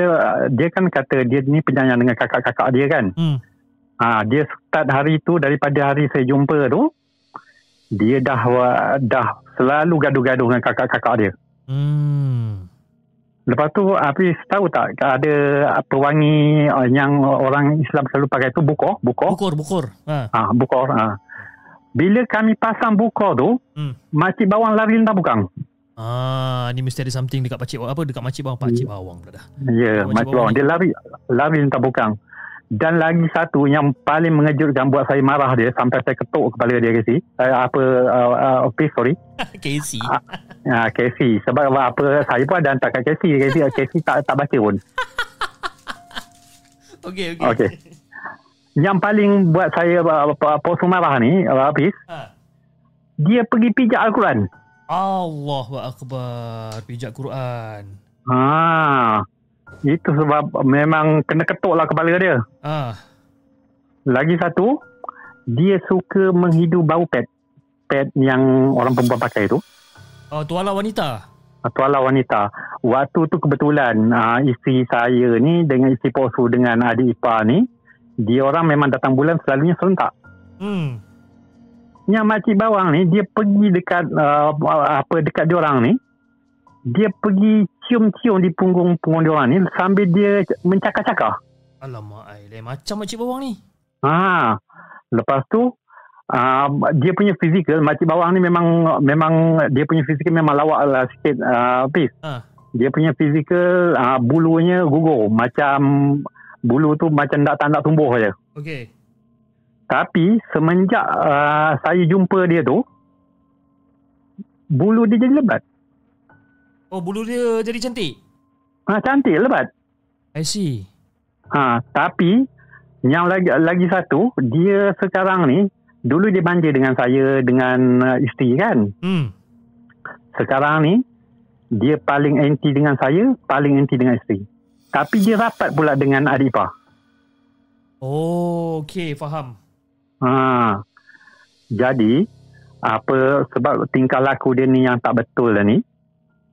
dia kan kata dia ni penyayang dengan kakak-kakak dia kan. Hmm. Ha, dia start hari tu daripada hari saya jumpa tu dia dah dah selalu gaduh-gaduh dengan kakak-kakak dia. Hmm. Lepas tu Hafiz tahu tak ada pewangi yang orang Islam selalu pakai tu bukur, bukur. Bukur, bukur. Ha. ha bukur. Ha. Bila kami pasang buka tu, hmm. makcik bawang lari entah bukang. Ah, ni mesti ada something dekat pakcik apa dekat makcik bawang, pakcik bawang pula dah. Ya, yeah, makcik bawang, bawang dia lari lari entah bukang. Dan lagi satu yang paling mengejutkan buat saya marah dia sampai saya ketuk kepala dia Casey. Uh, apa uh, uh, okay, sorry. (laughs) Casey. Ah, uh, Casey sebab apa saya pun ada hantar kat Casey. Casey, Casey tak tak baca pun. (laughs) Okey okey. Okey yang paling buat saya posu marah ni Hafiz ha. dia pergi pijak Al-Quran Allah Akbar pijak Quran ha. itu sebab memang kena ketuk lah kepala dia ha. lagi satu dia suka menghidu bau pet pet yang orang perempuan pakai tu oh, tuala wanita tuala wanita waktu tu kebetulan uh, isteri saya ni dengan isteri posu dengan adik ipar ni dia orang memang datang bulan selalunya serentak. Hmm. Yang makcik bawang ni dia pergi dekat uh, apa dekat dia orang ni. Dia pergi cium-cium di punggung-punggung dia orang ni sambil dia mencakar-cakar. Alamak, ai, macam makcik bawang ni. Ha. Lepas tu uh, dia punya fizikal makcik bawang ni memang memang dia punya fizikal memang lawak lah sikit uh. Ha. Dia punya fizikal uh, bulunya gugur macam bulu tu macam tak tak tumbuh saja. Okey. Tapi semenjak uh, saya jumpa dia tu bulu dia jadi lebat. Oh, bulu dia jadi cantik. Ha, cantik lebat. I see. Ha, tapi yang lagi lagi satu, dia sekarang ni dulu dia manja dengan saya dengan uh, isteri kan. Hmm. Sekarang ni dia paling anti dengan saya, paling anti dengan isteri. Tapi dia rapat pula dengan adik ipar. Oh, okey, faham. Ha. Jadi, apa sebab tingkah laku dia ni yang tak betul lah ni.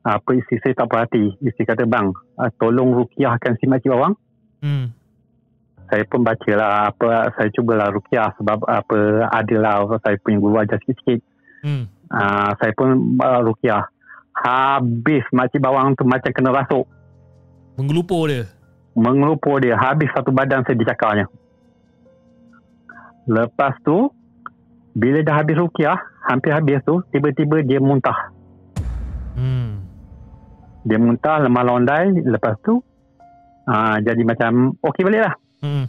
Apa isteri saya tak perhati. Isteri kata, bang, ah, tolong rukiahkan si makcik bawang. Hmm. Saya pun baca lah, apa, saya cubalah rukiah sebab apa, adalah saya punya guru ajar sikit-sikit. Hmm. Uh, saya pun uh, rukiah. Habis makcik bawang tu macam kena rasuk. Mengelupur dia. Mengelupur dia. Habis satu badan saya dicakarnya. Lepas tu, bila dah habis rukiah, hampir habis tu, tiba-tiba dia muntah. Dia muntah lemah londai lepas tu uh, jadi macam okey balik lah. Hmm.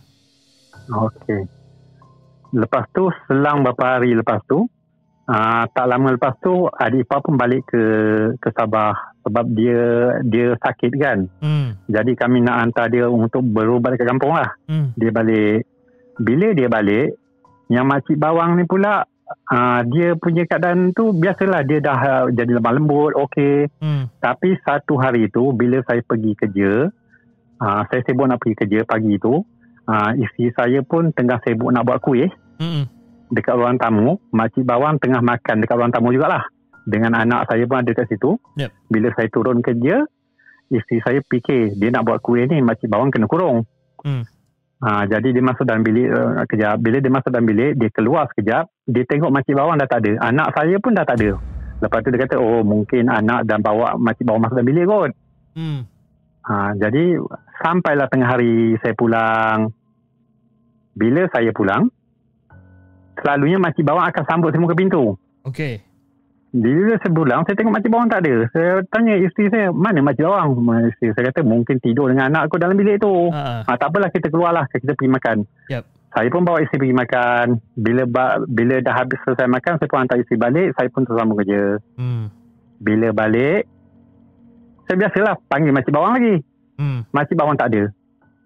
Okey. Lepas tu selang beberapa hari lepas tu uh, tak lama lepas tu adik ipar pun balik ke ke Sabah sebab dia dia sakit kan. Hmm. Jadi kami nak hantar dia untuk berubat ke kampung lah. Hmm. Dia balik. Bila dia balik, yang makcik bawang ni pula uh, dia punya keadaan tu biasalah dia dah uh, jadi lemah lembut, okey. Hmm. Tapi satu hari tu bila saya pergi kerja, uh, saya sibuk nak pergi kerja pagi tu, uh, isteri saya pun tengah sibuk nak buat kuih. Hmm. Dekat ruang tamu, makcik bawang tengah makan dekat ruang tamu jugalah. Dengan anak saya pun ada kat situ. Yep. Bila saya turun kerja, isteri saya fikir dia nak buat kuih ni, makcik bawang kena kurung. Hmm. Ha, jadi dia masuk dalam bilik uh, kejap. Bila dia masuk dalam bilik, dia keluar sekejap. Dia tengok makcik bawang dah tak ada. Anak saya pun dah tak ada. Lepas tu dia kata, oh mungkin anak dan bawa makcik bawang masuk dalam bilik kot. Hmm. Ha, jadi sampailah tengah hari saya pulang. Bila saya pulang, selalunya makcik bawang akan sambut saya muka pintu. Okey. Bila saya pulang, saya tengok makcik bawang tak ada. Saya tanya isteri saya, mana makcik bawang? Isteri saya kata, mungkin tidur dengan anak aku dalam bilik tu. Ha, ha tak apalah, kita keluarlah. Kita pergi makan. Yep. Saya pun bawa isteri pergi makan. Bila bila dah habis selesai makan, saya pun hantar isteri balik. Saya pun tersambung kerja. Hmm. Bila balik, saya biasalah panggil makcik bawang lagi. Hmm. Makcik bawang tak ada.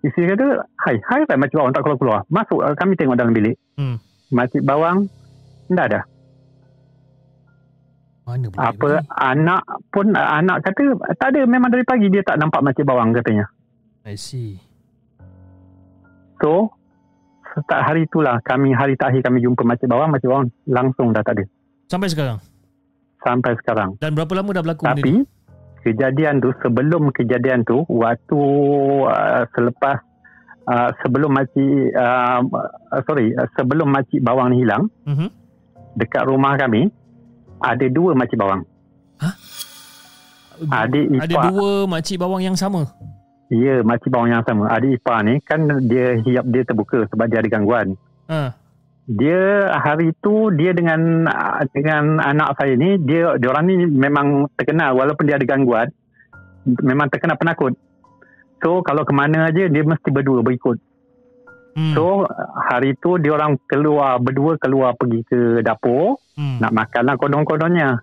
Isteri kata, hai, hai, hai makcik bawang tak keluar-keluar. Masuk, kami tengok dalam bilik. Hmm. Makcik bawang, tak ada. Mana boleh apa ni? anak pun anak kata tak ada memang dari pagi dia tak nampak macam bawang katanya. I see. So start hari itulah kami hari terakhir kami jumpa macam bawang macam bawang langsung dah tak ada. Sampai sekarang. Sampai sekarang. Dan berapa lama dah berlaku Tapi ni? kejadian tu sebelum kejadian tu waktu uh, selepas uh, sebelum makcik uh, sorry uh, sebelum makcik bawang ni hilang uh-huh. dekat rumah kami ada dua makcik bawang. Hah? Adik ipar. Ada dua makcik bawang yang sama? Ya, makcik bawang yang sama. Adik ipar ni kan dia hiap dia terbuka sebab dia ada gangguan. Ha. Dia hari tu dia dengan dengan anak saya ni dia dia orang ni memang terkenal walaupun dia ada gangguan memang terkenal penakut. So kalau ke mana aja dia mesti berdua berikut. Hmm. So hari tu dia orang keluar berdua keluar pergi ke dapur hmm. nak makanlah kodon-kodonnya.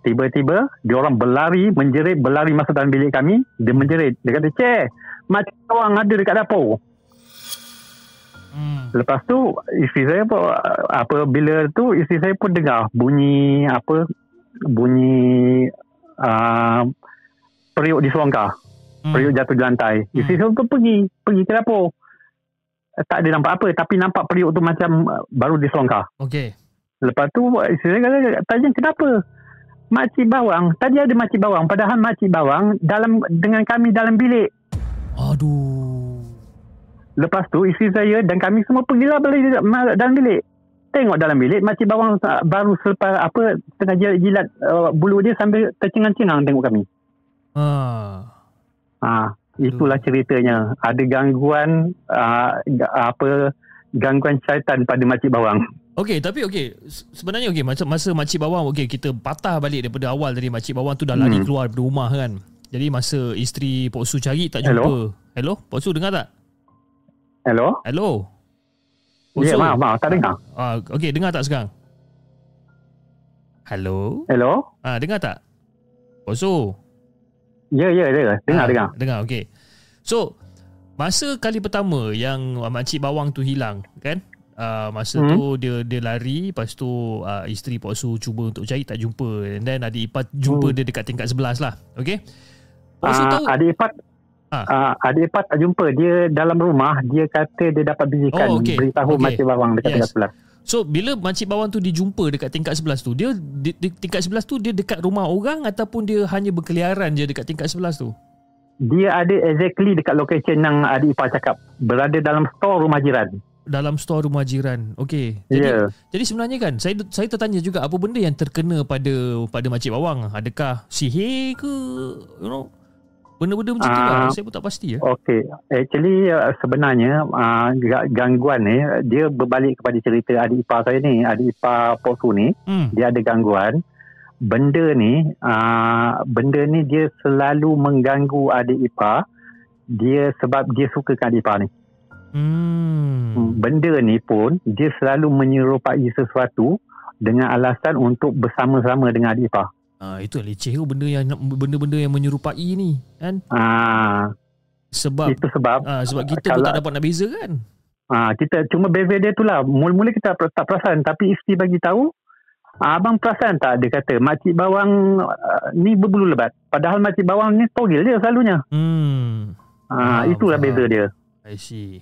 Tiba-tiba dia orang berlari menjerit berlari masuk dalam bilik kami dia menjerit dia kata cek macam orang ada dekat dapur. Hmm. Lepas tu isteri saya pun apa bila tu isteri saya pun dengar bunyi apa bunyi uh, periuk di selongkar. Hmm. Periuk jatuh di lantai. Isteri saya pun pergi pergi ke dapur tak ada nampak apa tapi nampak periuk tu macam uh, baru diselongkar. Okey. Lepas tu isteri kata tanya kenapa? Makcik bawang, tadi ada makcik bawang padahal makcik bawang dalam dengan kami dalam bilik. Aduh. Lepas tu isteri saya dan kami semua pergilah balik dalam bilik. Tengok dalam bilik makcik bawang baru selepas apa tengah jilat uh, bulu dia sambil tercengang-cengang tengok kami. Uh. Ha. Itulah ceritanya. Ada gangguan uh, apa gangguan syaitan pada makcik bawang. Okey, tapi okey. Sebenarnya okey macam masa makcik bawang okey kita patah balik daripada awal tadi makcik bawang tu dah lari hmm. keluar dari rumah kan. Jadi masa isteri Pok Su cari tak jumpa. Hello, Hello? Pok Su dengar tak? Hello? Hello? Pok ya, maaf, maaf. Tak dengar. Ah, okey, dengar tak sekarang? Hello? Hello? Ah, dengar tak? Pok Su? Ya, ya, dengar. Dengar, ha, dengar. Dengar, okey. So, masa kali pertama yang makcik bawang tu hilang, kan? Uh, masa hmm. tu dia dia lari, lepas tu uh, isteri Pak Su cuba untuk cari, tak jumpa. And then adik ipar jumpa hmm. dia dekat tingkat sebelas lah. Okay? Pak Su uh, tahu? Adik ipar Ha. Uh, adik ipar tak jumpa dia dalam rumah dia kata dia dapat bisikan oh, okay. beritahu okay. makcik bawang dekat yes. tingkat sebelas So bila makcik bawang tu dijumpa dekat tingkat sebelas tu dia di, di, tingkat sebelas tu dia dekat rumah orang ataupun dia hanya berkeliaran je dekat tingkat sebelas tu dia ada exactly dekat location yang adik ipar cakap berada dalam store rumah jiran dalam store rumah jiran. Okey. Jadi yeah. jadi sebenarnya kan saya saya tertanya juga apa benda yang terkena pada pada makcik bawang? Adakah sihir ke you know? Benda-benda macam tu lah. Uh, saya pun tak pasti ya. Okey. Actually uh, sebenarnya uh, gangguan ni dia berbalik kepada cerita adik ipar saya ni, adik ipar Pok Su ni, hmm. dia ada gangguan benda ni uh, benda ni dia selalu mengganggu adik ipar dia sebab dia suka kat adik ipar ni hmm. benda ni pun dia selalu menyerupai sesuatu dengan alasan untuk bersama-sama dengan adik ipar Ah itu leceh tu benda yang benda-benda yang menyerupai ni kan? Ah sebab itu sebab ah sebab kita kalau, pun tak dapat nak beza kan? Ah kita cuma beza dia tu lah. Mula-mula kita tak perasan tapi isteri bagi tahu ah, abang perasan tak dia kata makcik bawang uh, ni berbulu lebat. Padahal makcik bawang ni togel dia selalunya. Hmm. Ah wow, itulah wow. beza dia. I see.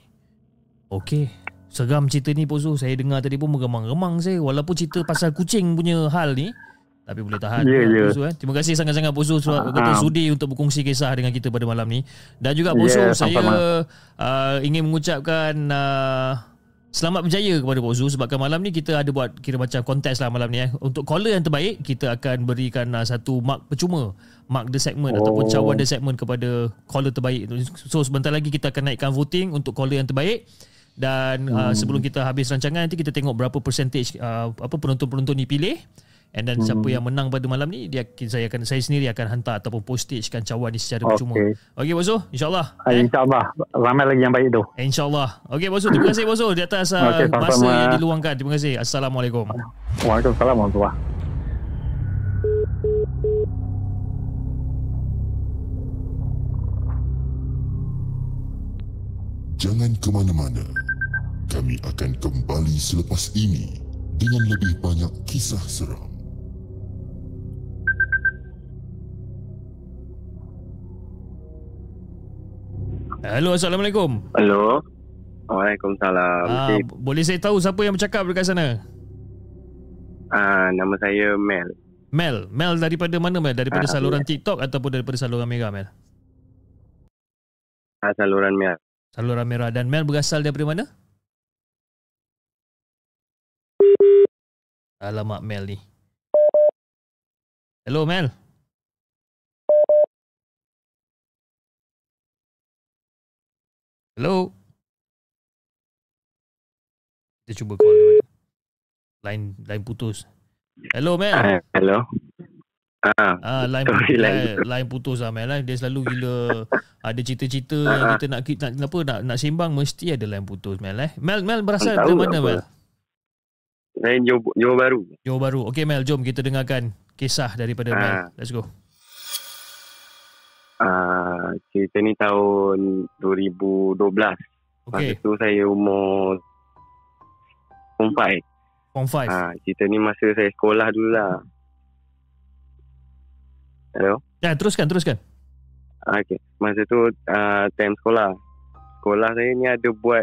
Okay. Seram cerita ni Pozo Saya dengar tadi pun Meremang-remang saya Walaupun cerita pasal kucing punya hal ni tapi boleh tahan yeah, yeah. Pozo, eh. Terima kasih sangat-sangat Pozo sebab uh, kata sudi untuk berkongsi kisah dengan kita pada malam ni. Dan juga Pozo yeah, saya uh, ingin mengucapkan uh, selamat berjaya kepada Pozo sebabkan malam ni kita ada buat kira macam kontes lah malam ni eh. Untuk caller yang terbaik kita akan berikan uh, satu mark percuma, mark the segment oh. ataupun cawan the segment kepada caller terbaik. So sebentar lagi kita akan naikkan voting untuk caller yang terbaik dan uh, hmm. sebelum kita habis rancangan nanti kita tengok berapa percentage uh, apa penonton-penonton ni pilih. And then hmm. siapa yang menang pada malam ni dia saya akan saya sendiri akan hantar ataupun postagekan cawan ni secara percuma. Okay. Okey bosu, insyaallah. Eh? Insyaallah. Ramai lagi yang baik tu. Insyaallah. Okey bosu, terima kasih bosu di atas uh, okay, masa yang diluangkan. Terima kasih. Assalamualaikum. Waalaikumsalam warahmatullahi Jangan ke mana-mana. Kami akan kembali selepas ini dengan lebih banyak kisah seram. Halo, Assalamualaikum. Halo. Waalaikumsalam. Ah, boleh saya tahu siapa yang bercakap dekat sana? Ah, nama saya Mel. Mel, Mel daripada mana Mel? Daripada ah, saluran ya. TikTok ataupun daripada saluran Merah Mel? Ah, saluran Merah. Saluran Merah dan Mel berasal daripada mana? Alamak Mel ni. Hello Mel. Hello. Kita cuba call dia. Line line putus. Hello Mel. Uh, hello. Ah, ah line, sorry, line, line putus lah Mel eh. Dia selalu gila (laughs) ada cerita-cerita uh, yang kita nak, nak nak nak nak sembang mesti ada line putus Mel eh. Mel Mel berasal dari mana apa. Mel? Saya Johor, Johor Baru. Johor Baru. Okey Mel, jom kita dengarkan kisah daripada uh, Mel. Let's go. Ah, uh, cerita ni tahun 2012. Okay. Masa tu saya umur Form 5. Form 5. Ah, cerita ni masa saya sekolah dulu lah. Hello? Ya, teruskan, teruskan. Okay. Masa tu uh, time sekolah. Sekolah saya ni ada buat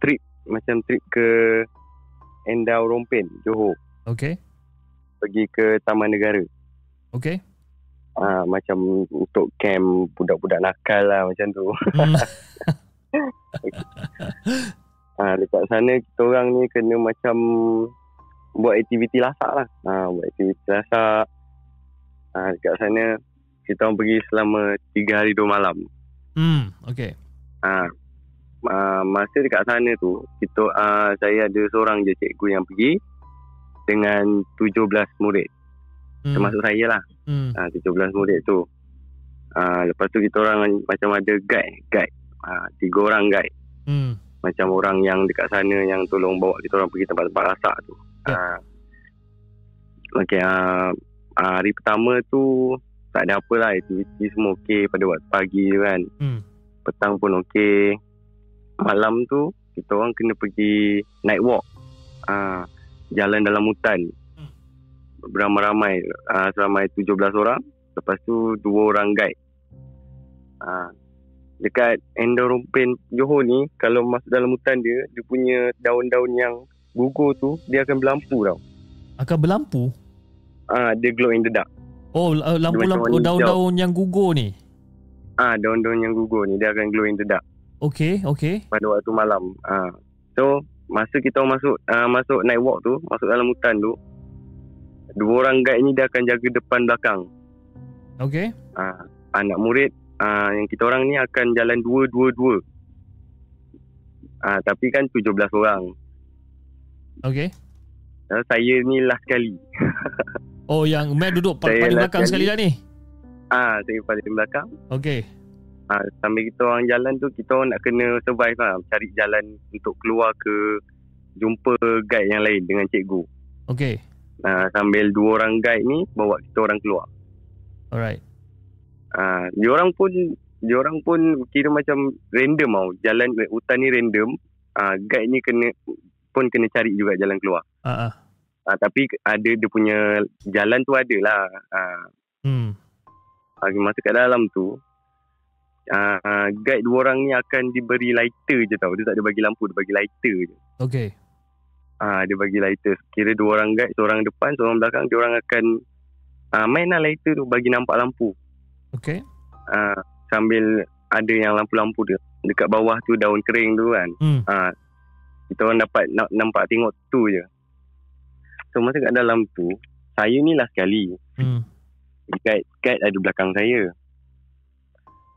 trip macam trip ke Endau Rompen, Johor. Okay. Pergi ke Taman Negara. Okay. Ah, macam untuk camp budak-budak nakal lah macam tu. Hmm. (laughs) (laughs) ah, dekat sana kita orang ni kena macam buat aktiviti lasak lah. Ah, buat aktiviti lasak. Ah, dekat sana kita orang pergi selama 3 hari 2 malam. Hmm, okay. Ah, uh, masa dekat sana tu kita uh, saya ada seorang je cikgu yang pergi dengan 17 murid hmm. termasuk saya lah hmm. uh, 17 murid tu uh, lepas tu kita orang macam ada guide guide uh, tiga orang guide hmm. macam orang yang dekat sana yang tolong bawa kita orang pergi tempat-tempat rasak tu yeah. Uh, Okay, uh, hari pertama tu tak ada apa lah aktiviti semua okey pada waktu pagi tu kan hmm. petang pun okey malam tu kita orang kena pergi night walk uh, jalan dalam hutan. Beramai-ramai uh, seramai 17 orang. Lepas tu dua orang guide. Uh, dekat Endorompen Johor ni kalau masuk dalam hutan dia dia punya daun-daun yang gugur tu dia akan berlampu tau. Akan berlampu? Ah uh, dia glow in the dark. Oh lampu-lampu daun-daun yang gugur ni? Ah uh, daun-daun yang gugur ni dia akan glow in the dark. Okay, okay. Pada waktu malam. Uh, so, masa kita masuk uh, masuk night walk tu, masuk dalam hutan tu, dua orang guide ni dia akan jaga depan belakang. Okay. Uh, anak murid uh, yang kita orang ni akan jalan dua-dua-dua. Uh, tapi kan 17 orang. Okay. Uh, saya ni last kali. (laughs) Oh yang Matt duduk paling, paling belakang sekali dah ni Ah, saya paling belakang Okay Ah, sambil kita orang jalan tu kita orang nak kena survive lah cari jalan untuk keluar ke jumpa guide yang lain dengan cikgu. Okay. Ah, sambil dua orang guide ni bawa kita orang keluar. Alright. Ah, dia orang pun dia orang pun kira macam random tau. Jalan hutan ni random. Ah, guide ni kena pun kena cari juga jalan keluar. Ah, uh-uh. ah, tapi ada dia punya jalan tu ada lah. Ah. Hmm. Ah, masa kat dalam tu uh, guide dua orang ni akan diberi lighter je tau. Dia tak ada bagi lampu, dia bagi lighter je. Okay. Ah, uh, dia bagi lighter. Kira dua orang guide, seorang depan, seorang belakang, dia orang akan uh, main lah lighter tu bagi nampak lampu. Okay. Uh, sambil ada yang lampu-lampu dia. Dekat bawah tu daun kering tu kan. Hmm. Uh, kita orang dapat nak nampak tengok tu je. So masa kat dalam tu, saya ni lah sekali. Hmm. Guide, guide ada belakang saya.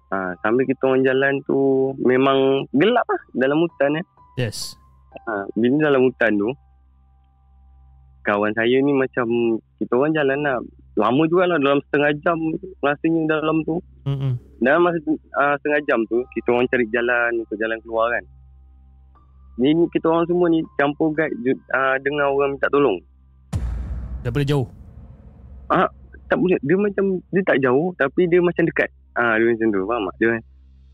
Ha, sambil kita orang jalan tu memang gelap lah dalam hutan eh. Yes. Ha, bila dalam hutan tu kawan saya ni macam kita orang jalan lah lama juga lah dalam setengah jam rasanya dalam tu. Mm-hmm. Dalam masa uh, setengah jam tu kita orang cari jalan untuk jalan keluar kan. Ni, ni kita orang semua ni campur guide uh, dengan orang minta tolong. Daripada jauh? Ah, tak boleh. Dia macam dia tak jauh tapi dia macam dekat. Ah, dia macam tu. Faham tak? Dia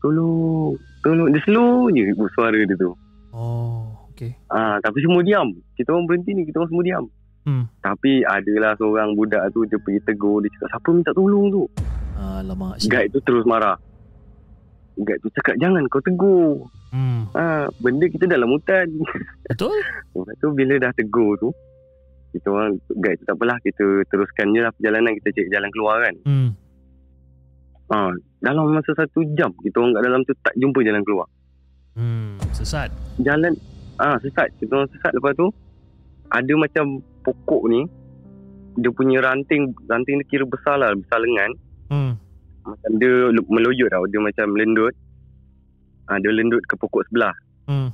tolong, tolong. Dia slow je suara dia tu. Oh, okay. Ah, tapi semua diam. Kita orang berhenti ni, kita orang semua diam. Hmm. Tapi adalah seorang budak tu dia pergi tegur dia cakap siapa minta tolong tu. Alamak. Guide tu terus marah. Guide tu cakap jangan kau tegur. Hmm. Ah, benda kita dalam hutan. Betul? (laughs) Lepas tu bila dah tegur tu kita orang guide tu tak apalah kita teruskan je lah perjalanan kita cari jalan keluar kan. Hmm. Ha, dalam masa satu jam kita orang kat dalam tu tak jumpa jalan keluar. Hmm, sesat. Jalan ah ha, sesat. Kita orang sesat lepas tu ada macam pokok ni dia punya ranting ranting dia kira besar lah besar lengan. Hmm. Macam dia meloyot tau dia macam lendut. Ha, dia lendut ke pokok sebelah. Hmm.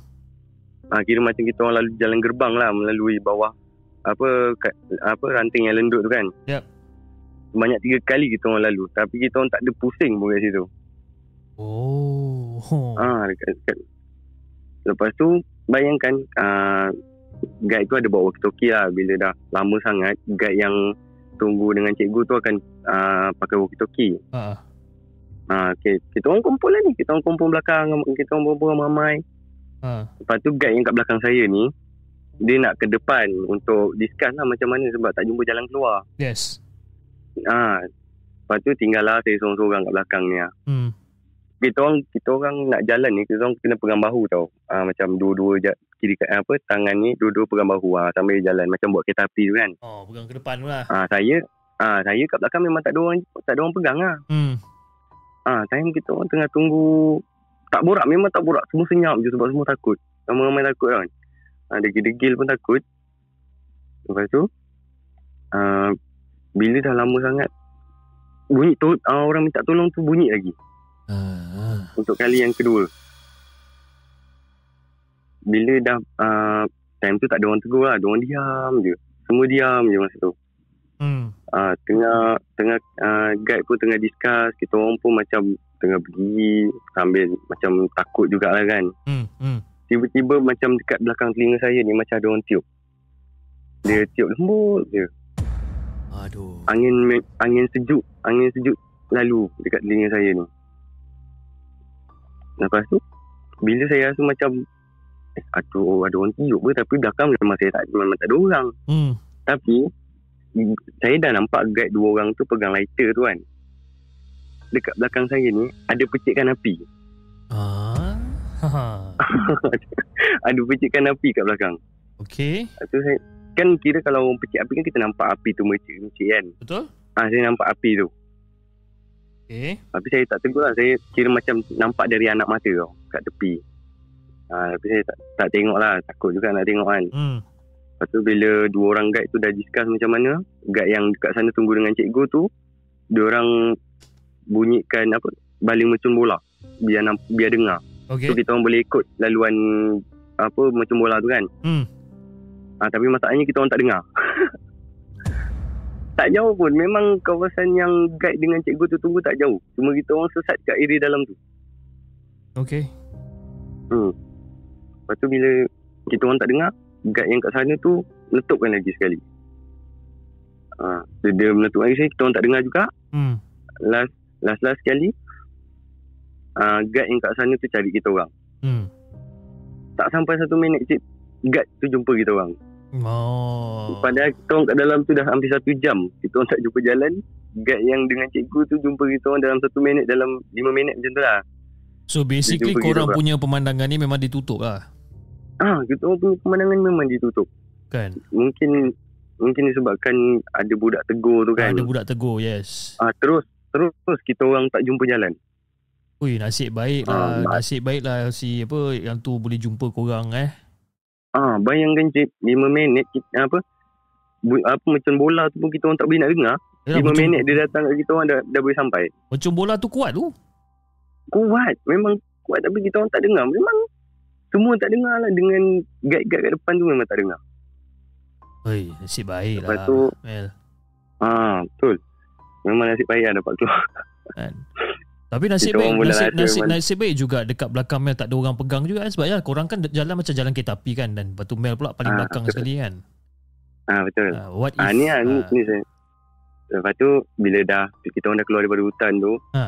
Ha, kira macam kita orang lalu jalan gerbang lah melalui bawah apa apa ranting yang lendut tu kan. Yep banyak tiga kali kita orang lalu tapi kita orang tak ada pusing pun kat situ. Oh. Ah, dekat, dekat. Lepas tu bayangkan uh, guide tu ada bawa walkie-talkie lah bila dah lama sangat guide yang tunggu dengan cikgu tu akan uh, pakai walkie-talkie. Ha. Uh, okay. Kita orang kumpul lah ni. Kita orang kumpul belakang. Kita orang kumpul ramai. Ha. Lepas tu guide yang kat belakang saya ni dia nak ke depan untuk discuss lah macam mana sebab tak jumpa jalan keluar. Yes. Ha. Lepas tu tinggal lah saya seorang-seorang kat belakang ni lah. Hmm. Kita orang, kita orang nak jalan ni, kita orang kena pegang bahu tau. Ha, macam dua-dua kiri apa tangan ni dua-dua pegang bahu ha, sambil jalan macam buat kereta api tu kan. Oh, pegang ke depan lah. Ha, saya ha, saya kat belakang memang tak ada orang tak ada orang pegang lah. Hmm. Ha, time kita orang tengah tunggu tak borak memang tak borak semua senyap je sebab semua takut. Ramai-ramai takut kan. Ha, degil-degil pun takut. Lepas tu uh, bila dah lama sangat bunyi tu uh, orang minta tolong tu bunyi lagi. Uh. Untuk kali yang kedua. Bila dah uh, time tu tak ada orang tegur lah, ada orang diam je. Semua diam je masa tu. Hmm. Uh, tengah tengah uh, guide pun tengah discuss, kita orang pun macam tengah pergi sambil macam takut jugalah kan. Hmm. Hmm. Tiba-tiba macam dekat belakang telinga saya ni macam ada orang tiup. Dia tiup lembut je. Aduh. Angin angin sejuk, angin sejuk lalu dekat telinga saya ni. Lepas tu bila saya rasa macam aduh ada orang tiup ke tapi belakang memang saya tak memang tak ada orang. Hmm. Tapi saya dah nampak guide dua orang tu pegang lighter tu kan. Dekat belakang saya ni ada percikan api. Ah. (laughs) ada percikan api kat belakang. Okey. Tu saya kan kira kalau orang pecik api kan kita nampak api tu mecik-mecik kan. Betul. Ah ha, saya nampak api tu. Okay. Tapi saya tak tegur lah. Saya kira macam nampak dari anak mata tau kat tepi. Ha, tapi saya tak, tak tengok lah. Takut juga nak tengok kan. Hmm. Lepas tu bila dua orang guide tu dah discuss macam mana. Guide yang dekat sana tunggu dengan cikgu tu. Dia orang bunyikan apa baling macam bola. Biar, biar dengar. Okay. So kita orang boleh ikut laluan apa macam bola tu kan. Hmm. Ha, tapi masalahnya kita orang tak dengar. (laughs) tak jauh pun. Memang kawasan yang guide dengan cikgu tu tunggu tak jauh. Cuma kita orang sesat kat area dalam tu. Okay. Hmm. Lepas tu bila kita orang tak dengar, guide yang kat sana tu letupkan lagi sekali. Ha, dia, dia meletup lagi sekali, kita orang tak dengar juga. Hmm. Last, last last sekali, uh, guide yang kat sana tu cari kita orang. Hmm. Tak sampai satu minit cik, guide tu jumpa kita orang. Oh. Padahal kita orang kat dalam tu dah hampir satu jam. Kita orang tak jumpa jalan. Guide yang dengan cikgu tu jumpa kita orang dalam satu minit, dalam lima minit macam tu lah. So basically korang punya pemandangan ni memang ditutup lah? Ah, kita orang punya pemandangan memang ditutup. Kan? Mungkin mungkin disebabkan ada budak tegur tu kan. Ada budak tegur, yes. Ah, terus terus kita orang tak jumpa jalan. Ui, nasib baik lah. Uh, nasib baik lah si apa yang tu boleh jumpa korang eh. Ah, bayangkan cik, 5 minit kita, apa bu, apa macam bola tu pun kita orang tak boleh nak dengar. Yalah, 5 macam, minit dia datang kat kita orang dah, dah boleh sampai. Macam bola tu kuat tu? Kuat. Memang kuat tapi kita orang tak dengar. Memang semua tak dengar lah dengan guide-guide kat depan tu memang tak dengar. Oi, nasib baik Lepas lah. Lepas tu, Mel. Ah, betul. Memang nasib baik lah dapat keluar. Kan? Tapi nasib baik nasib, nasib, nasib baik juga dekat belakang Mel tak ada orang pegang juga kan sebab ya korang kan jalan macam jalan kereta api kan dan batu Mel pula paling ha, belakang betul. sekali kan. Ah betul. Uh, what ah, if, ni, uh, ni, ni saya. Lepas tu bila dah kita orang dah keluar daripada hutan tu ha.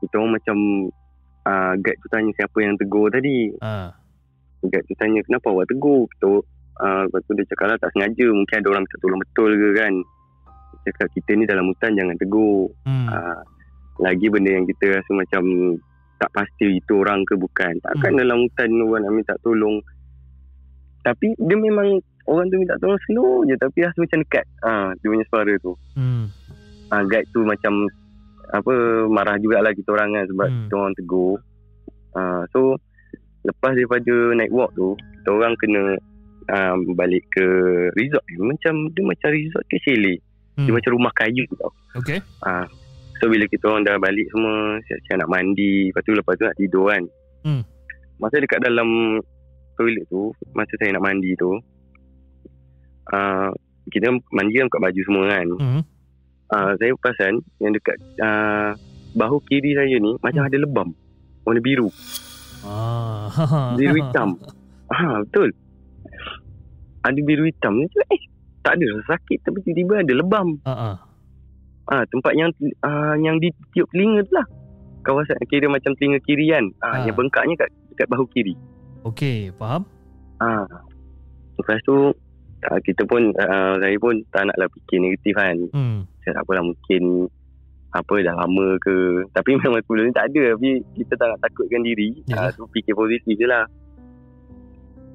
Kita orang macam uh, guide tu tanya siapa yang tegur tadi. Ha. Guide tu tanya kenapa awak tegur? Kita uh, lepas tu dia cakap lah tak sengaja mungkin ada orang minta tolong betul ke kan. Cakap kita ni dalam hutan jangan tegur. Hmm. Uh, lagi benda yang kita rasa macam tak pasti itu orang ke bukan. Takkan hmm. dalam hutan orang nak minta tolong. Tapi dia memang orang tu minta tolong slow je tapi rasa macam dekat. Ha, dia punya suara tu. Hmm. Ha, guide tu macam apa marah jugalah kita orang kan sebab hmm. kita orang tegur. Ha, so lepas daripada naik walk tu kita orang kena um, balik ke resort. Macam dia macam resort ke chalet. Hmm. Dia macam rumah kayu tau. Okay. Ha, So bila kita orang dah balik semua Siap-siap nak mandi Lepas tu lepas tu nak tidur kan hmm. Masa dekat dalam Toilet tu Masa saya nak mandi tu uh, Kita mandi kan buka baju semua kan hmm. Uh, Saya perasan Yang dekat uh, Bahu kiri saya ni Macam hmm. ada lebam Warna biru ah. Biru (laughs) hitam ah, Betul Ada biru hitam Eh tak ada sakit Tapi tiba-tiba ada lebam uh-uh. Ah ha, tempat yang uh, yang di tiup telinga tu lah. Kawasan kira macam telinga kiri kan. Ah ha, yang bengkaknya kat dekat bahu kiri. Okey, faham? Ah. Ha. Lepas tu uh, kita pun uh, saya pun tak naklah fikir negatif kan. Hmm. Saya tak apalah mungkin apa dah lama ke. (laughs) Tapi memang sebelum ni tak ada tapi kita tak nak takutkan diri. Ah uh, fikir positif je lah.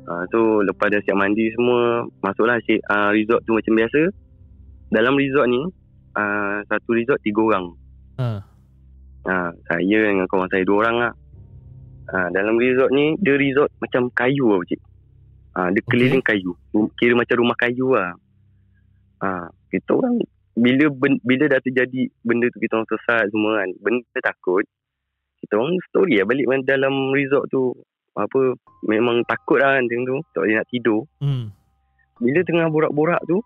Uh, so lepas dah siap mandi semua Masuklah si, uh, resort tu macam biasa Dalam resort ni uh, satu resort tiga orang. Ha. Uh, saya dengan kawan saya dua orang lah. Uh, dalam resort ni, dia resort macam kayu lah cik. Uh, dia keliling okay. kayu. Kira macam rumah kayu lah. Uh, kita orang, bila ben, bila dah terjadi benda tu, kita orang sesat semua kan. Benda takut. Kita orang story lah balik dalam resort tu. Apa, memang takut lah kan tu. Tak boleh nak tidur. Hmm. Bila tengah borak-borak tu,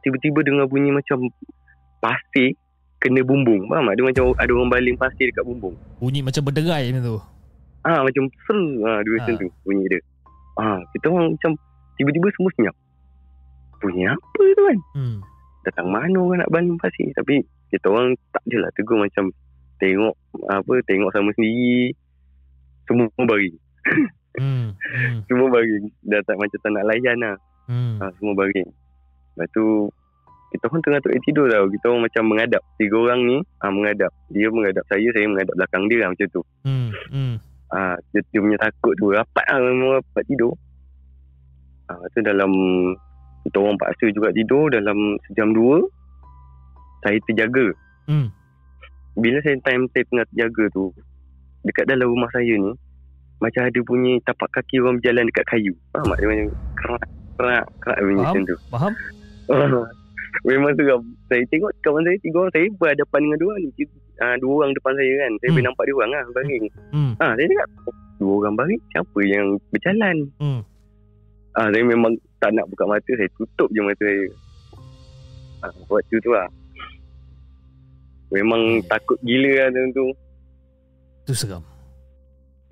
tiba-tiba dengar bunyi macam pasir kena bumbung. Faham tak? Dia macam ada orang baling pasir dekat bumbung. Bunyi macam berderai macam tu. Ah ha, macam ser ha, dia macam ha. tu bunyi dia. Ah ha, kita orang macam tiba-tiba semua senyap. Bunyi apa tu kan? Hmm. Datang mana orang nak baling pasir? Tapi kita orang tak jelah tegur macam tengok apa tengok sama sendiri semua bagi. hmm. hmm. (laughs) Semua bagi. Dah tak macam tak nak layan lah. Hmm. Ha, semua bagi. Lepas tu kita pun tengah tak tidur tau. Kita orang macam mengadap. Tiga orang ni ha, mengadap. Dia mengadap saya, saya mengadap belakang dia lah macam tu. Hmm. Hmm. Ha, dia, dia punya takut tu rapat lah memang rapat tidur. Ha, tu dalam kita orang paksa juga tidur dalam sejam dua. Saya terjaga. Hmm. Bila saya time saya tengah terjaga tu, dekat dalam rumah saya ni, macam ada bunyi tapak kaki orang berjalan dekat kayu. Faham tak? Dia macam kerak, kerak, kerak bunyi macam tu. Faham? (laughs) Memang seram Saya tengok kawan saya Tiga orang saya Berhadapan dengan dua ni uh, Dua orang depan saya kan Saya hmm. boleh nampak dia orang lah Baring hmm. ha, Saya cakap Dua orang baring Siapa yang berjalan hmm. ha, Saya memang Tak nak buka mata Saya tutup je mata saya ha, waktu tu lah memang yeah. takut gila lah tu (laughs) tu seram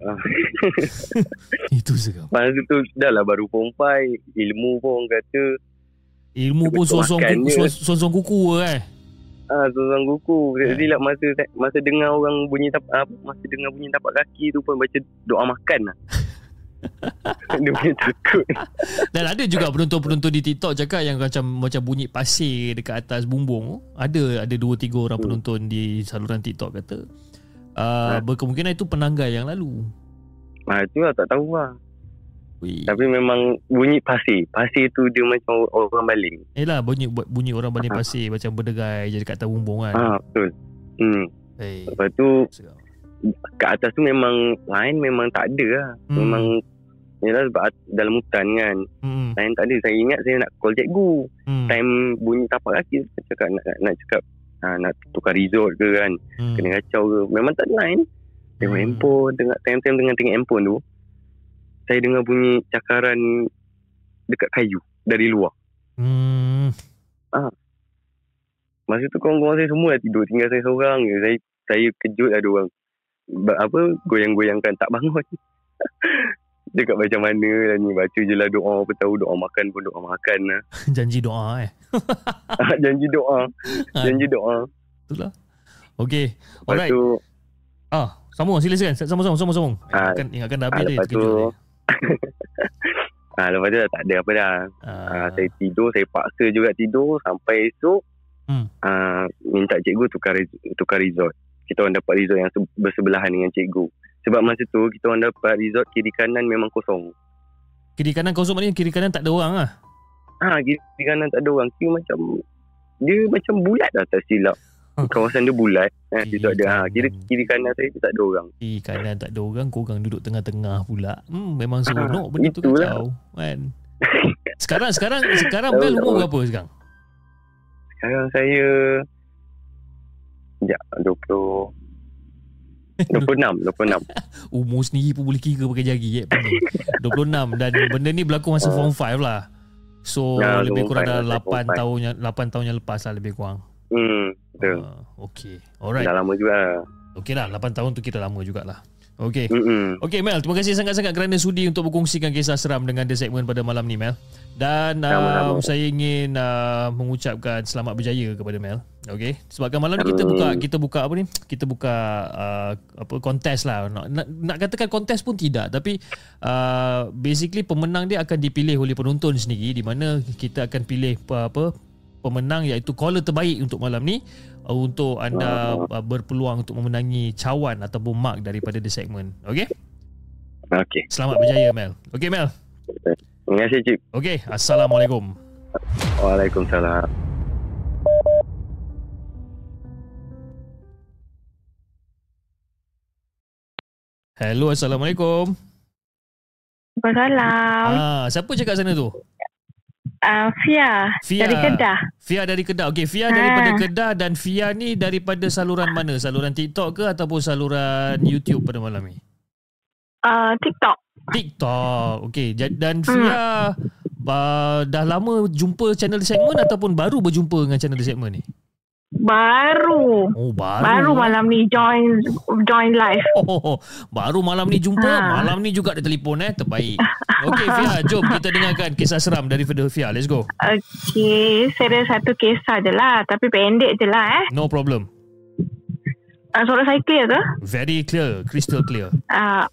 ah. itu seram masa tu dah lah baru form 5 ilmu pun kata ilmu pun sosong kuku, sosong kuku eh Ah, sosong kuku. Yeah. Silap masa masa dengar orang bunyi tap, ah, masa dengar bunyi tapak kaki tu pun baca doa makan lah. (laughs) (laughs) Dia punya takut Dan ada juga penonton-penonton di TikTok cakap yang macam macam bunyi pasir dekat atas bumbung. Ada ada dua tiga orang hmm. penonton di saluran TikTok kata uh, ha? berkemungkinan itu penanggai yang lalu. Ah itu lah tak tahu lah. Ui. Tapi memang bunyi pasir. Pasir tu dia macam orang baling. Yalah bunyi bunyi orang baling ha. pasir macam berdegai je dekat atas bumbung kan. Ah betul. Hmm. Hey. Lepas tu kat atas tu memang lain memang tak ada lah. Hmm. Memang Yalah sebab dalam hutan kan. Hmm. Time tak ada. Saya ingat saya nak call cikgu hmm. Time bunyi tapak kaki Cakap nak, nak, nak cakap ha, Nak tukar resort ke kan. Hmm. Kena kacau ke. Memang tak ada lain. Tengok hmm. handphone tengok, Time-time dengan tengok handphone tu. Saya dengar bunyi cakaran Dekat kayu Dari luar. Hmm. ha. Masa tu kawan-kawan saya semua dah tidur. Tinggal saya seorang je. Saya, saya kejut ada orang. Apa Goyang-goyangkan. Tak bangun (laughs) Dekat macam mana lah ni. Baca je lah doa Apa tahu doa makan pun doa makan lah. (laughs) Janji doa eh? (laughs) Janji doa. Janji doa. Itulah Okay Alright. tu, Ah, Sambung sila silakan Sambung sambung sambung. Ah, Ingatkan, ingatkan dah habis ah, Lepas tu (laughs) ah, Lepas tu dah tak ada apa dah. Ah. Ah, Saya tidur Saya paksa juga tidur Sampai esok. Hmm. ah, Minta cikgu tukar, tukar resort. Kita orang dapat resort yang bersebelahan dengan cikgu sebab masa tu kita orang dapat resort kiri kanan memang kosong. Kiri kanan kosong maknanya kiri kanan tak ada orang lah? Ha, kiri, kanan tak ada orang. Kiri macam, dia macam bulat lah tak silap. Kawasan dia bulat. Ha, kiri, ada, ha, kiri, kiri kanan saya tak ada orang. Kiri kanan tak ada orang, korang duduk tengah-tengah pula. Hmm, memang seronok ha, benda tu kacau. Kan? (laughs) Sekarang, sekarang, sekarang Bel umur berapa sekarang? Sekarang saya, sekejap, 20, 26 26 (laughs) Umur sendiri pun boleh kira pakai jari eh, 26 Dan benda ni berlaku masa form 5 lah. So nah, lebih kurang dah 8 tahun yang 8 tahun yang lepas lah lebih kurang. Hmm betul. Uh, Okay Alright. Dah lama juga Okay lah 8 tahun tu kita lama jugalah. Okay Mm-mm. Okay Mel Terima kasih sangat-sangat kerana sudi untuk berkongsikan kisah seram dengan The Segment pada malam ni Mel. Dan uh, saya ingin uh, mengucapkan selamat berjaya kepada Mel. Okay Sebabkan malam ni kita buka Kita buka apa ni? Kita buka uh, Apa Kontes lah. Nak, nak, nak katakan kontes pun tidak. Tapi uh, Basically pemenang dia akan dipilih oleh penonton sendiri Di mana kita akan pilih apa, apa Pemenang iaitu caller terbaik untuk malam ni Uh, untuk anda uh, berpeluang untuk memenangi cawan ataupun mark daripada the segment. Okey? Okey. Selamat berjaya Mel. Okey Mel. Terima kasih Cip. Okey, assalamualaikum. Waalaikumsalam. Hello, assalamualaikum. Waalaikumsalam. Ah, siapa cakap sana tu? Uh, Fia, Fia dari Kedah. Fia dari Kedah. Okey, Fia ha. daripada Kedah dan Fia ni daripada saluran mana? Saluran TikTok ke ataupun saluran YouTube pada malam ni? Uh, TikTok. TikTok. Okey, dan Fia hmm. uh, dah lama jumpa channel segmen ataupun baru berjumpa dengan channel segmen ni? Baru. Oh, baru. Baru malam ni join join live. (laughs) Oh, baru malam ni jumpa. Ha. Malam ni juga ada telefon eh. Terbaik. Okey, Fia. (laughs) Jom kita dengarkan kisah seram dari Fia. Let's go. Okey. Saya ada satu kisah je lah. Tapi pendek je lah eh. No problem. Uh, suara saya clear ke? Very clear. Crystal clear. Uh,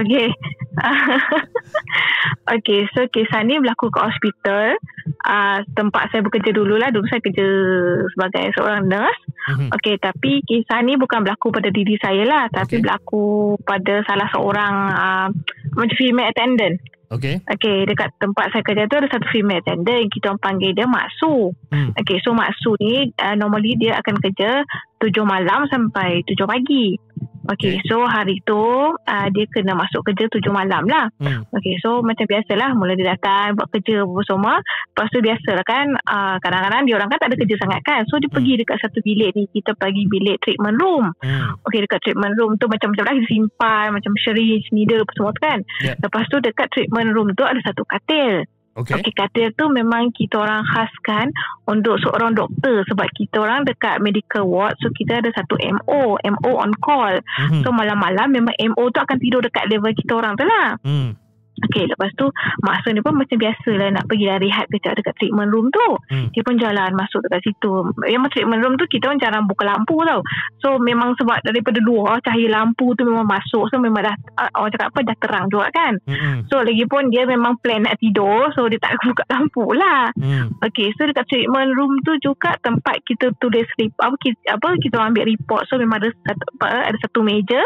okay. (laughs) okay. So kisah ni berlaku ke hospital. Uh, tempat saya bekerja dulu lah. Dulu saya kerja sebagai seorang nurse. Mm-hmm. Okay. Tapi kisah ni bukan berlaku pada diri saya lah. Tapi okay. berlaku pada salah seorang uh, macam female attendant. Okay. Okay, dekat tempat saya kerja tu ada satu female attendant. Kita orang panggil dia Mak Su. Hmm. Okay, so Mak Su ni uh, normally dia akan kerja tujuh malam sampai tujuh pagi. Okay, okay. so hari tu uh, dia kena masuk kerja tujuh malam lah. Hmm. Okay, so macam biasalah mula dia datang buat kerja apa semua. Lepas tu biasalah kan uh, kadang-kadang dia orang kan tak ada kerja sangat kan. So dia hmm. pergi dekat satu bilik ni. Kita pergi bilik treatment room. Hmm. Okay, dekat treatment room tu macam-macam lah simpan. Macam syringe, needle apa semua tu kan. Yeah. Lepas tu dekat treatment room tu ada satu katil. Okay. okay, katil tu memang kita orang khaskan untuk seorang doktor sebab kita orang dekat medical ward so kita ada satu MO, MO on call. Mm-hmm. So malam-malam memang MO tu akan tidur dekat level kita orang tu lah. Mm. Okay, lepas tu masa ni pun macam biasa lah nak pergi lah rehat kejap dekat treatment room tu. Hmm. Dia pun jalan masuk dekat situ. Memang treatment room tu kita pun jarang buka lampu tau. So memang sebab daripada luar cahaya lampu tu memang masuk. So memang dah, uh, orang cakap apa, dah terang juga kan. Hmm. So lagi pun dia memang plan nak tidur. So dia tak (laughs) buka lampu lah. Hmm. Okay, so dekat treatment room tu juga tempat kita tulis report. Apa, kita, apa, kita ambil report. So memang ada satu, apa, ada satu meja,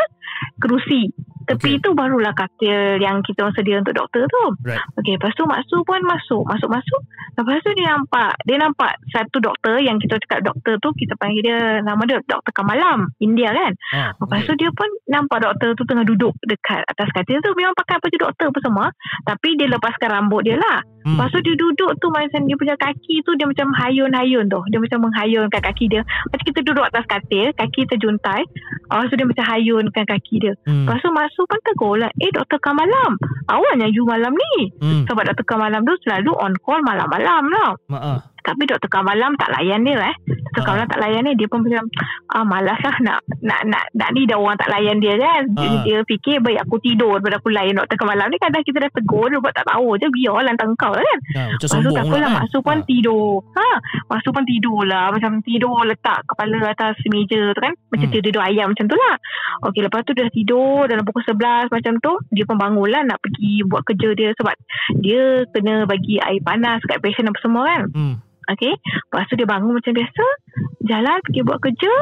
kerusi. Tepi okay. itu barulah katil yang kita orang sedia untuk doktor tu. Right. Okey, lepas tu Maksu pun masuk. Masuk-masuk. Lepas tu dia nampak. Dia nampak satu doktor yang kita cakap doktor tu, kita panggil dia, nama dia Doktor Kamalam. India kan. Ah, lepas okay. tu dia pun nampak doktor tu tengah duduk dekat atas katil tu. Memang pakai baju doktor pun semua. Tapi dia lepaskan rambut dia lah. Hmm. Lepas tu dia duduk tu macam dia punya kaki tu dia macam hayun-hayun tu. Dia macam menghayunkan kaki dia. Macam kita duduk atas katil, kaki terjuntai. Lepas tu dia macam hayunkan kaki dia. Hmm. Lepas tu masuk pun tegur lah. Eh Dr. Kamalam, awalnya you malam ni. Hmm. Sebab Dr. Kamalam tu selalu on call malam-malam lah. Maaf. Tapi Dr. Kamalam tak layan dia eh. Dr. Uh. Kamalam tak layan dia. Dia pun macam, ah, malas lah nak, nak, nak, nak ni dah orang tak layan dia kan. Uh. Dia fikir, baik aku tidur daripada aku layan Dr. Kamalam ni. Kadang kita dah tegur dia buat tak tahu je. Biar lah kau kan. Uh, macam sombong lah. Maksud lah, kan? Masuk pun uh. tidur. Ha, masuk pun tidur lah. Macam tidur letak kepala atas meja tu kan. Macam hmm. tidur ayam macam tu lah. Okey, lepas tu dah tidur dalam pukul 11 macam tu. Dia pun bangun lah nak pergi buat kerja dia. Sebab dia kena bagi air panas kat patient apa semua kan. Hmm. Okay Lepas tu dia bangun macam biasa Jalan pergi buat kerja.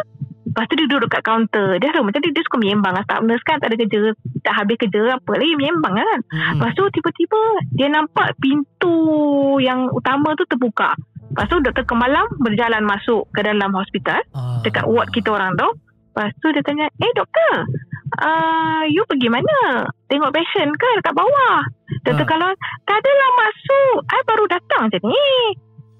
Lepas tu dia duduk kat kaunter. Dia rasa macam dia, dia suka menyembang Staff nurse kan tak ada kerja Tak habis kerja apa lagi Menyembang kan. Hmm. Lepas tu tiba-tiba Dia nampak pintu Yang utama tu terbuka. Lepas tu doktor kemalam Berjalan masuk ke dalam hospital uh. Dekat ward kita orang tu. Lepas tu dia tanya Eh doktor uh, You pergi mana? Tengok patient ke dekat bawah? Doktor uh. kalau Tak adalah masuk. I baru datang je ni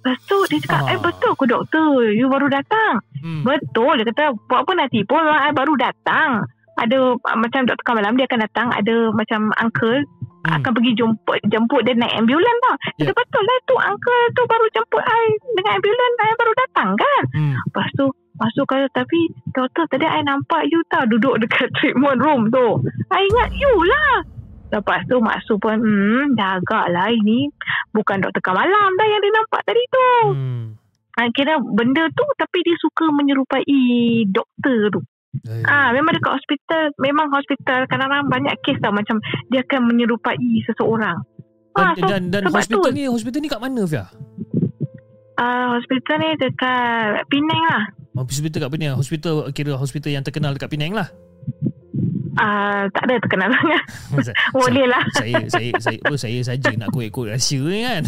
Lepas tu dia cakap ah. Eh betul aku doktor You baru datang hmm. Betul Dia kata Buat apa nanti pun I baru datang Ada Macam doktor Kamalam Dia akan datang Ada macam uncle hmm. Akan pergi jemput Jemput dia naik ambulan tau Dia yeah. betul lah tu Uncle tu baru jemput I Dengan ambulan I baru datang kan hmm. Lepas tu Masuk kata Tapi Doktor tadi I nampak you tau Duduk dekat (laughs) treatment room tu I ingat you lah Lepas tu Mak Su pun hmm, Dah agak lah ini Bukan doktor Kamalam dah Yang dia nampak tadi tu hmm. Kira benda tu Tapi dia suka menyerupai Doktor tu Eh. Ah, memang dekat hospital, memang hospital kadang-kadang banyak kes tau macam dia akan menyerupai seseorang. Dan, ah, so, dan, dan hospital tu, ni, hospital ni kat mana Fia? Ah, uh, hospital ni dekat Penang lah. Hospital kat Penang, hospital kira hospital yang terkenal dekat Penang lah. Uh, tak ada terkenal sangat. (laughs) Boleh lah. Saya saya saya apa saya saja nak kod-kod rahsia ni kan.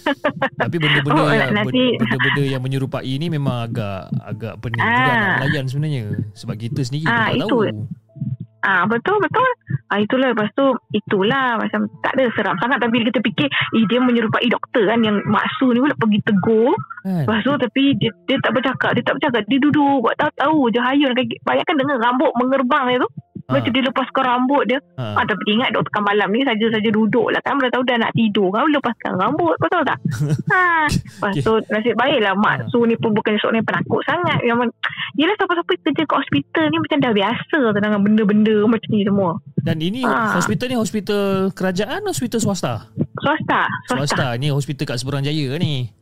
(laughs) Tapi benda-benda oh, yang nanti... benda-benda yang menyerupai ni memang agak agak pening ah. juga nak layan sebenarnya sebab kita sendiri ah, tak itu. tahu. Ah betul betul. Ah itulah lepas tu itulah macam tak ada seram sangat tapi kita fikir eh dia menyerupai doktor kan yang maksud ni pula pergi tegur. Kan? Lepas tu tapi dia, dia tak bercakap, dia tak bercakap, dia duduk buat tahu-tahu je hayun bayangkan dengar rambut mengerbang dia tu. Macam ha. dia lepaskan rambut dia. Ha. ha tapi ingat doktor malam ni saja-saja duduk lah kan. Dah tahu dah nak tidur kan. Lepaskan rambut. Betul tak? (laughs) ha. Lepas tu nasib baiklah mak ha. su ni pun bukan seorang yang penakut sangat. Yang, yelah siapa-siapa kerja kat hospital ni macam dah biasa dengan benda-benda macam ni semua. Dan ini ha. hospital ni hospital kerajaan atau hospital swasta? Swasta. Swasta. Swasta. Ni hospital kat Seberang Jaya ni.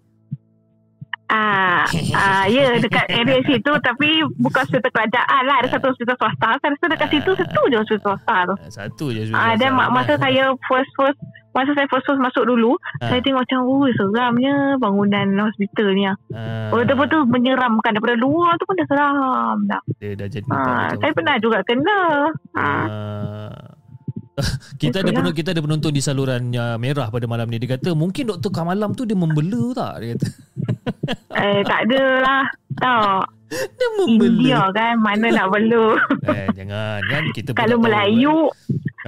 Ah, ah, ya dekat area situ tapi bukan hospital kerajaan lah. Ada satu hospital swasta. Saya rasa dekat situ satu je hospital swasta tu. Ah, satu je hospital ah, Dan masa saya first first masa saya first first masuk dulu, ah. saya tengok macam oh seramnya bangunan hospital ni. Ah. Oh, betul-betul menyeramkan daripada luar tu pun dah seram dah. Dia dah jadi ah, Saya pernah juga kena. Ah. ah (laughs) kita ada penonton kita ada penonton di saluran merah pada malam ni dia kata mungkin doktor Kamalam tu dia membela tak dia kata (laughs) (laughs) eh tak ada lah tak dia membela. India kan mana nak bela? Eh jangan. Kan kita kalau Melayu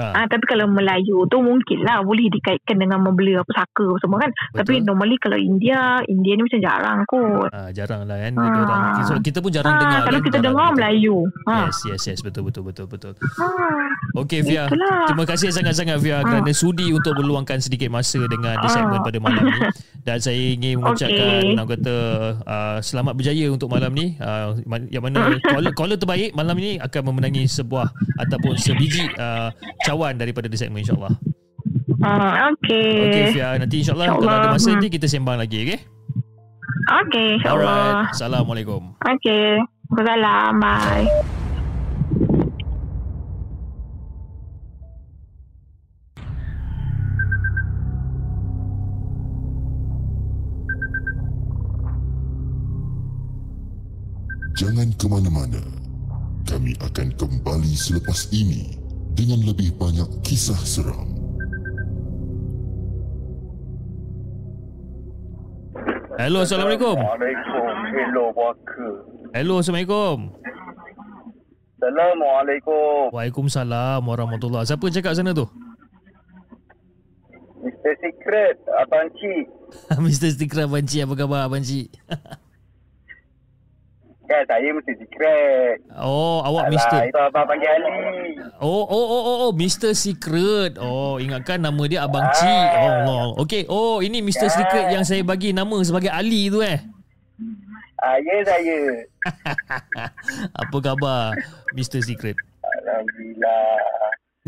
Ha. Ha, tapi kalau Melayu tu mungkin lah boleh dikaitkan dengan membeli apa saka semua kan. Betul. Tapi normally kalau India, India ni macam jarang kot. Ha, jarang lah kan. Ha. Orang, so, kita pun jarang ha, dengar kalau kan. kita dengar kita. Melayu. Ha. Yes, yes, yes. Betul, betul, betul. betul. Ha. Okay, Fia. Terima kasih sangat-sangat Fia ha. kerana sudi untuk meluangkan sedikit masa dengan ha. segmen pada malam ni. Dan saya ingin mengucapkan okay. nak kata uh, selamat berjaya untuk malam ni. Uh, yang mana (laughs) caller, caller terbaik malam ni akan memenangi sebuah ataupun sebiji uh, cawan daripada The Segment insyaAllah. Uh, okay. Okay Fia, nanti insyaAllah insya kalau ada masa nanti kita sembang lagi, okay? Okay, insyaAllah. Alright, Assalamualaikum. Okay, Assalamualaikum. Bye. Jangan ke mana-mana. Kami akan kembali selepas ini dengan lebih banyak kisah seram. Hello, Assalamualaikum. Assalamualaikum. Hello, Waka. Hello, Assalamualaikum. Assalamualaikum. Waalaikumsalam warahmatullahi Siapa cakap sana tu? Mr. Secret, Abang Cik. (laughs) Mr. Secret, Abang Cik. Apa khabar, Abang Cik? (laughs) Kan saya mesti secret. Oh, awak Alah, Mr. Itu abang panggil Ali. Oh, oh, oh, oh, oh, Mr. Secret. Oh, ingatkan nama dia Abang ah. Cik. Oh, Allah. Okay, oh, ini Mr. Kan. Secret yang saya bagi nama sebagai Ali tu eh. Ah, ya saya. (laughs) Apa khabar Mr. Secret? Alhamdulillah.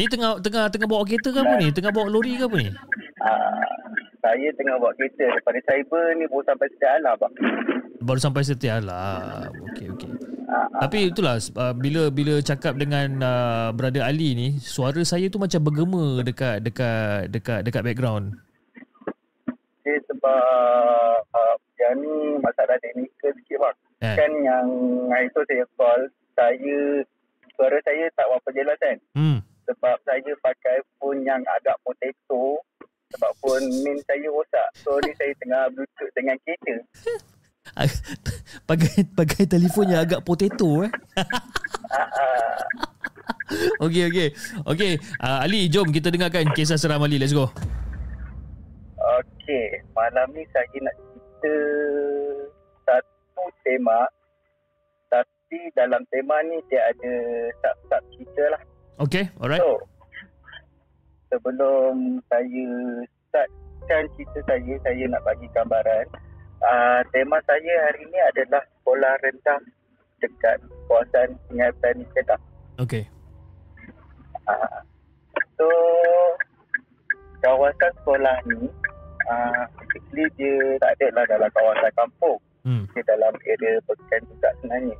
Ni tengah tengah tengah bawa kereta ke apa ni? Tengah bawa lori ke apa ni? Ah, saya tengah bawa kereta daripada cyber ni baru sampai Setia Alam bang. Baru sampai Setia Alam. Okey okey. Tapi itulah uh, bila bila cakap dengan uh, brother Ali ni, suara saya tu macam bergema dekat dekat dekat dekat background. Okay, sebab uh, yang ni masalah teknikal sikit bang. Eh. Kan yang hari tu saya call, saya suara saya tak berapa jelas kan. Hmm. Sebab saya pakai phone yang agak potato sebab pun min saya rosak. So ni saya tengah bluetooth dengan kereta. (laughs) (laughs) pakai pakai telefon yang agak potato eh. (laughs) okey okey. Okey, uh, Ali jom kita dengarkan kisah seram Ali. Let's go. Okey, malam ni saya nak cerita satu tema tapi dalam tema ni dia ada sub-sub cerita lah. Okay, alright. So, sebelum saya startkan cerita saya, saya nak bagi gambaran. Uh, tema saya hari ini adalah sekolah rendah dekat kawasan ingatan Kedah. Okay. Uh, so, kawasan sekolah ni, uh, basically dia tak ada lah dalam kawasan kampung. Hmm. Dia dalam area pekan juga sebenarnya.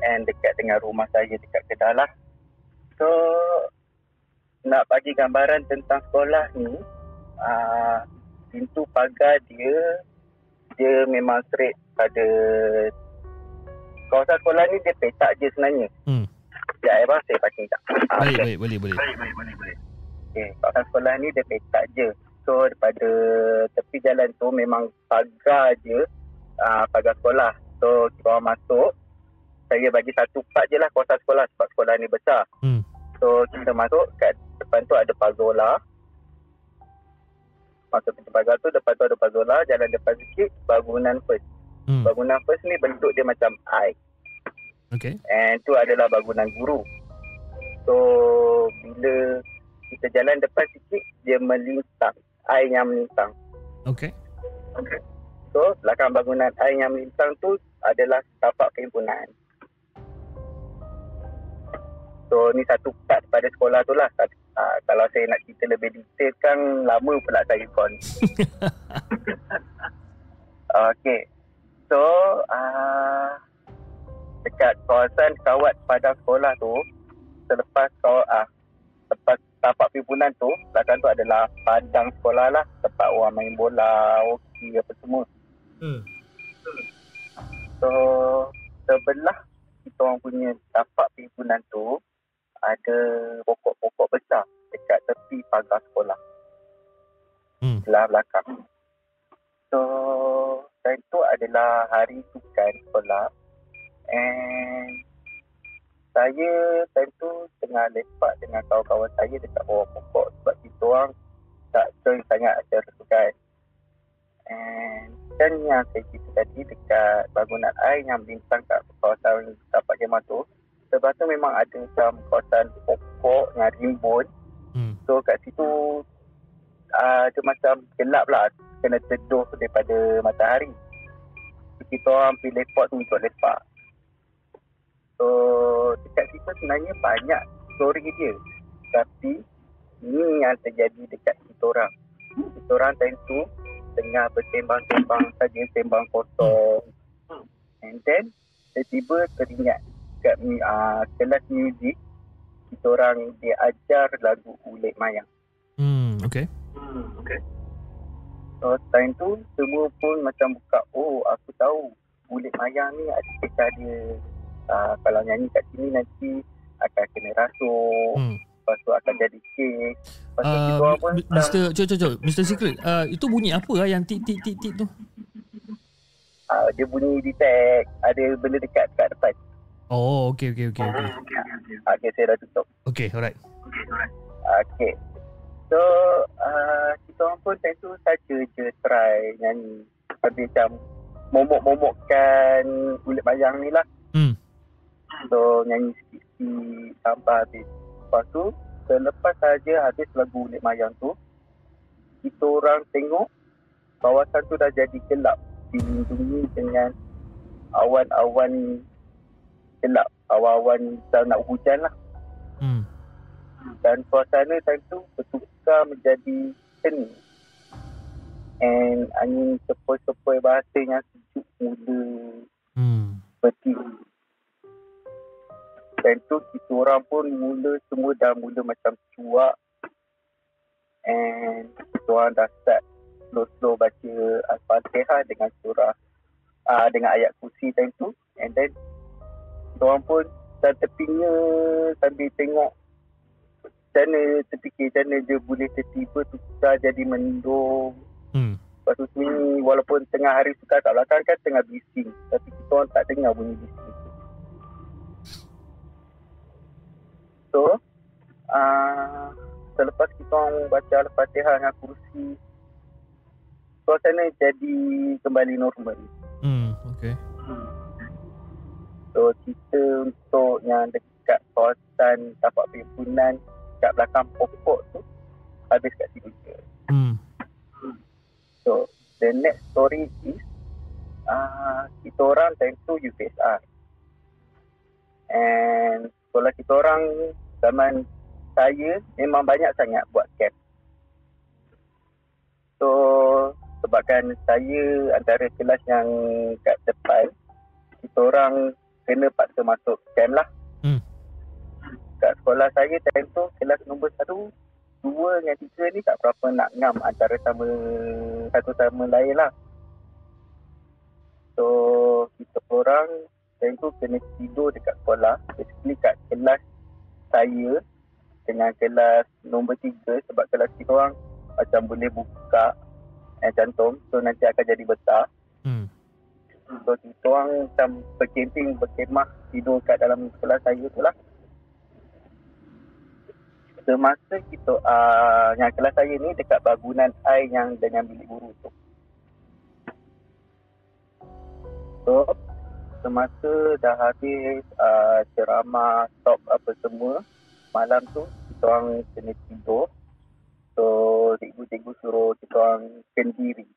And dekat dengan rumah saya dekat Kedah lah. So, nak bagi gambaran tentang sekolah ni uh, pintu pagar dia dia memang straight pada kawasan sekolah ni dia petak je sebenarnya hmm. Ya, Eva, saya parking tak? Ah, baik, baik, boleh, boleh. Baik, baik, boleh, boleh. Okay, kawasan sekolah ni dia petak je. So, daripada tepi jalan tu memang pagar je uh, pagar sekolah. So, kita orang masuk. Saya bagi satu part je lah kawasan sekolah sebab sekolah ni besar. Hmm. So, kita masuk kat depan tu ada pazola. Masuk pintu pagar tu, depan tu ada pazola. Jalan depan sikit, bangunan first. Hmm. Bangunan first ni bentuk dia macam I. Okay. And tu adalah bangunan guru. So, bila kita jalan depan sikit, dia melintang. I yang melintang. Okay. Okay. So, belakang bangunan I yang melintang tu adalah tapak perhimpunan. So ni satu part pada sekolah tu lah. Uh, kalau saya nak cerita lebih detail kan lama pula saya kon. okay. So uh, dekat kawasan kawat pada sekolah tu selepas kau ah uh, lepas tapak pimpinan tu belakang tu adalah padang sekolah lah tempat orang main bola, hoki apa semua. Hmm. So sebelah kita orang punya tapak pimpinan tu ada pokok-pokok besar dekat tepi pagar sekolah. Hmm. Sebelah belakang. So, time tu adalah hari sukan sekolah. And saya tentu tengah lepak dengan kawan-kawan saya dekat bawah pokok sebab kita orang tak join sangat acara tu kan. And dan yang saya cerita tadi dekat bangunan air yang bintang kat kawasan tapak kemah tu, sebab tu memang ada macam kawasan pokok yang rimbun. Hmm. So kat situ uh, dia macam gelap lah, kena teduh daripada matahari. So, kita orang pergi lepak tu untuk lepak. So dekat situ sebenarnya banyak story dia. Tapi ni yang terjadi dekat kita orang. Kita orang tentu tengah bersembang-sembang saja, sembang kosong. And then, tiba-tiba teringat kat uh, kelas muzik, kita orang dia ajar lagu Ulit Mayang. Hmm, okay. Hmm, okay. So, time tu, semua pun macam buka, oh, aku tahu Ulit Mayang ni ada kisah dia. Uh, kalau nyanyi kat sini nanti akan kena rasuk. Hmm lepas tu akan jadi cake. Lepas tu uh, kita pun Mr. Cok, Mr. Secret, uh, itu bunyi apa lah yang tik tik tik tik tu? Uh, dia bunyi detect ada benda dekat dekat depan. Oh, okey okey okey okey. Okey, saya dah tutup. Okey, alright. Okey. So, uh, kita orang pun time tu saja je try nyanyi. Habis macam momok-momokkan kulit bayang ni lah. Hmm. So, nyanyi sikit-sikit sampai habis. Lepas tu, selepas saja habis lagu Ulit Mayang tu, kita orang tengok kawasan tu dah jadi gelap. Dilindungi dengan awan-awan gelap. Awan-awan dah nak hujan lah. Hmm. Dan suasana time tu bertukar menjadi seni. And angin sepoi-sepoi bahasa yang sejuk mula hmm. bertiup. Dan tu kita orang pun mula semua dah mula macam cuak. And kita orang dah start slow-slow baca Al-Fatihah dengan surah uh, dengan ayat kursi time tu. And then kita orang pun dah tepinya sambil tengok macam mana terfikir macam mana dia boleh tertiba tukar jadi mendung. Hmm. Lepas tu sini walaupun tengah hari suka kat belakang kan tengah bising. Tapi kita orang tak dengar bunyi bising. So, uh, selepas kita orang baca Al-Fatihah dengan kursi, suasana jadi kembali normal. Hmm, okay. So, kita untuk yang dekat kawasan tapak pimpinan kat belakang pokok tu, habis kat situ. Hmm. So, the next story is, uh, kita orang time tu UPSR. And sekolah kita orang zaman saya memang banyak sangat buat camp. So sebabkan saya antara kelas yang kat depan, kita orang kena paksa masuk camp lah. Hmm. Kat sekolah saya time tu kelas nombor satu, dua dengan tiga ni tak berapa nak ngam antara sama satu sama lain lah. So kita orang Time tu kena tidur dekat sekolah Basically kat kelas saya Dengan kelas nombor tiga Sebab kelas kita orang Macam boleh buka eh, Cantum So nanti akan jadi besar kita orang macam berkemping Berkemah Tidur kat dalam kelas saya tu lah. Semasa kita uh, Yang kelas saya ni Dekat bangunan air Yang dengan bilik guru tu. So semasa dah habis uh, ceramah stop apa semua malam tu kita orang kena tidur. So cikgu-cikgu suruh kita orang kendiri.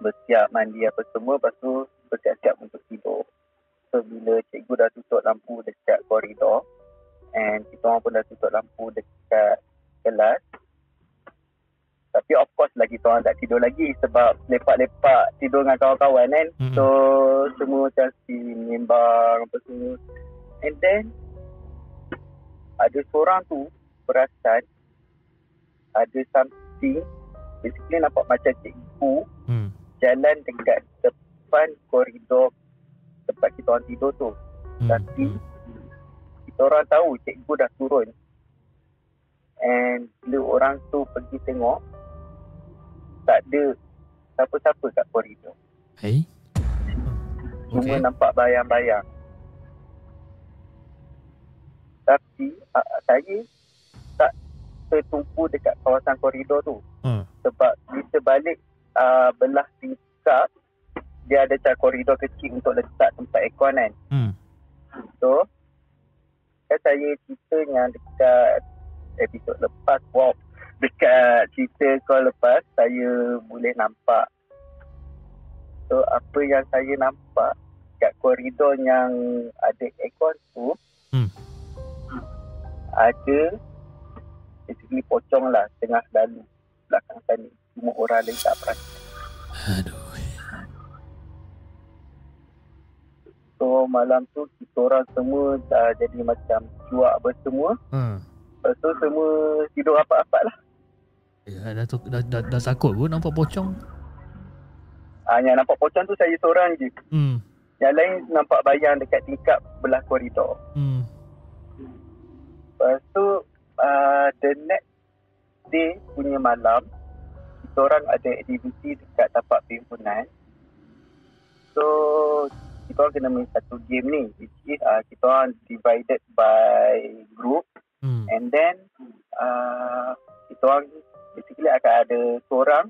Bersiap mandi apa semua lepas tu bersiap-siap untuk tidur so bila cikgu dah tutup lampu dekat koridor and kita orang pun dah tutup lampu dekat kelas tapi of course lagi kita tak tidur lagi sebab lepak-lepak tidur dengan kawan-kawan kan. Mm-hmm. So semua macam si menimbang apa semua. And then ada seorang tu perasan ada something basically nampak macam cikgu. Jalan dekat depan koridor tempat kita orang tidur tu. Mm. Tapi kita orang tahu cikgu dah turun. And bila orang tu pergi tengok tak ada siapa-siapa kat koridor. Hey. Cuma okay. nampak bayang-bayang. Tapi uh, saya tak tertumpu dekat kawasan koridor tu. Hmm. Sebab kita balik uh, belah tingkap, dia ada cara koridor kecil untuk letak tempat aircon kan. Hmm. So, kan saya cerita yang dekat episod lepas, wow, dekat cerita call lepas, saya boleh nampak. So, apa yang saya nampak, kat koridor yang ada aircon tu hmm. ada basically pocong lah tengah lalu belakang sana cuma orang lain tak perasan aduh so malam tu kita orang semua dah jadi macam cuak bersemua hmm. lepas tu semua tidur apa-apa lah Ya, dah, dah, dah, dah sakut pun nampak pocong. Hanya nampak pocong tu saya seorang je. Hmm. Yang lain nampak bayang dekat tingkap belah koridor. Hmm. Lepas tu, uh, the next day punya malam, kita orang ada aktiviti dekat tapak perhimpunan. So, kita orang kena main satu game ni. Which is, uh, kita orang divided by group. Hmm. And then, uh, kita orang basically akan ada seorang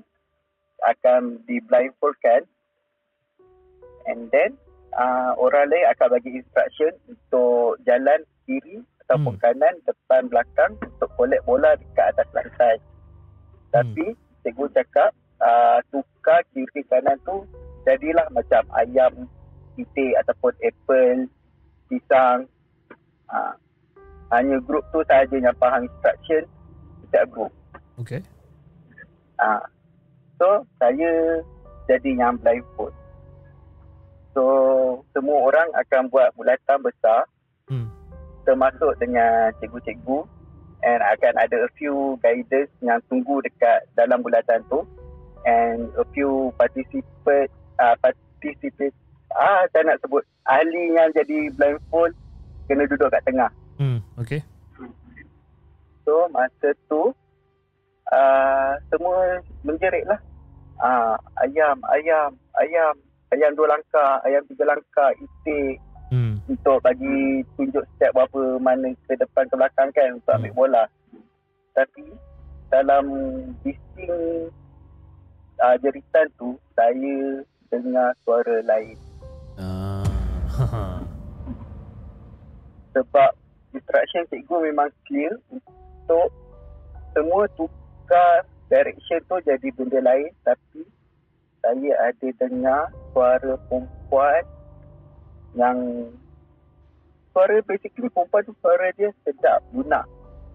akan di blindfoldkan. And then, uh, orang lain akan bagi instruction untuk jalan kiri ataupun hmm. kanan, depan, belakang untuk collect bola dekat atas lantai. Hmm. Cikgu cakap uh, tukar kiri kanan tu jadilah macam ayam titik ataupun apple, pisang. Uh, hanya grup tu sahaja yang faham instruction setiap grup. Okay. Uh, so, saya jadi yang blindfold. So semua orang akan buat bulatan besar hmm. termasuk dengan cikgu-cikgu and akan ada a few guiders yang tunggu dekat dalam bulatan tu and a few participant uh, participate ah saya nak sebut ahli yang jadi blindfold kena duduk kat tengah. Hmm okay. So masa tu uh, semua menjerit lah. Uh, ayam, ayam, ayam ayam dua langkah, ayam tiga langkah, itik. Untuk bagi tunjuk step berapa mana ke depan ke belakang kan untuk ambil bola. Tapi dalam bising uh, jeritan tu, saya dengar suara lain. Uh. (laughs) Sebab instruction cikgu memang clear untuk semua tukar direction tu jadi benda lain tapi saya ada dengar suara perempuan yang suara basically perempuan tu suara dia sedap lunak.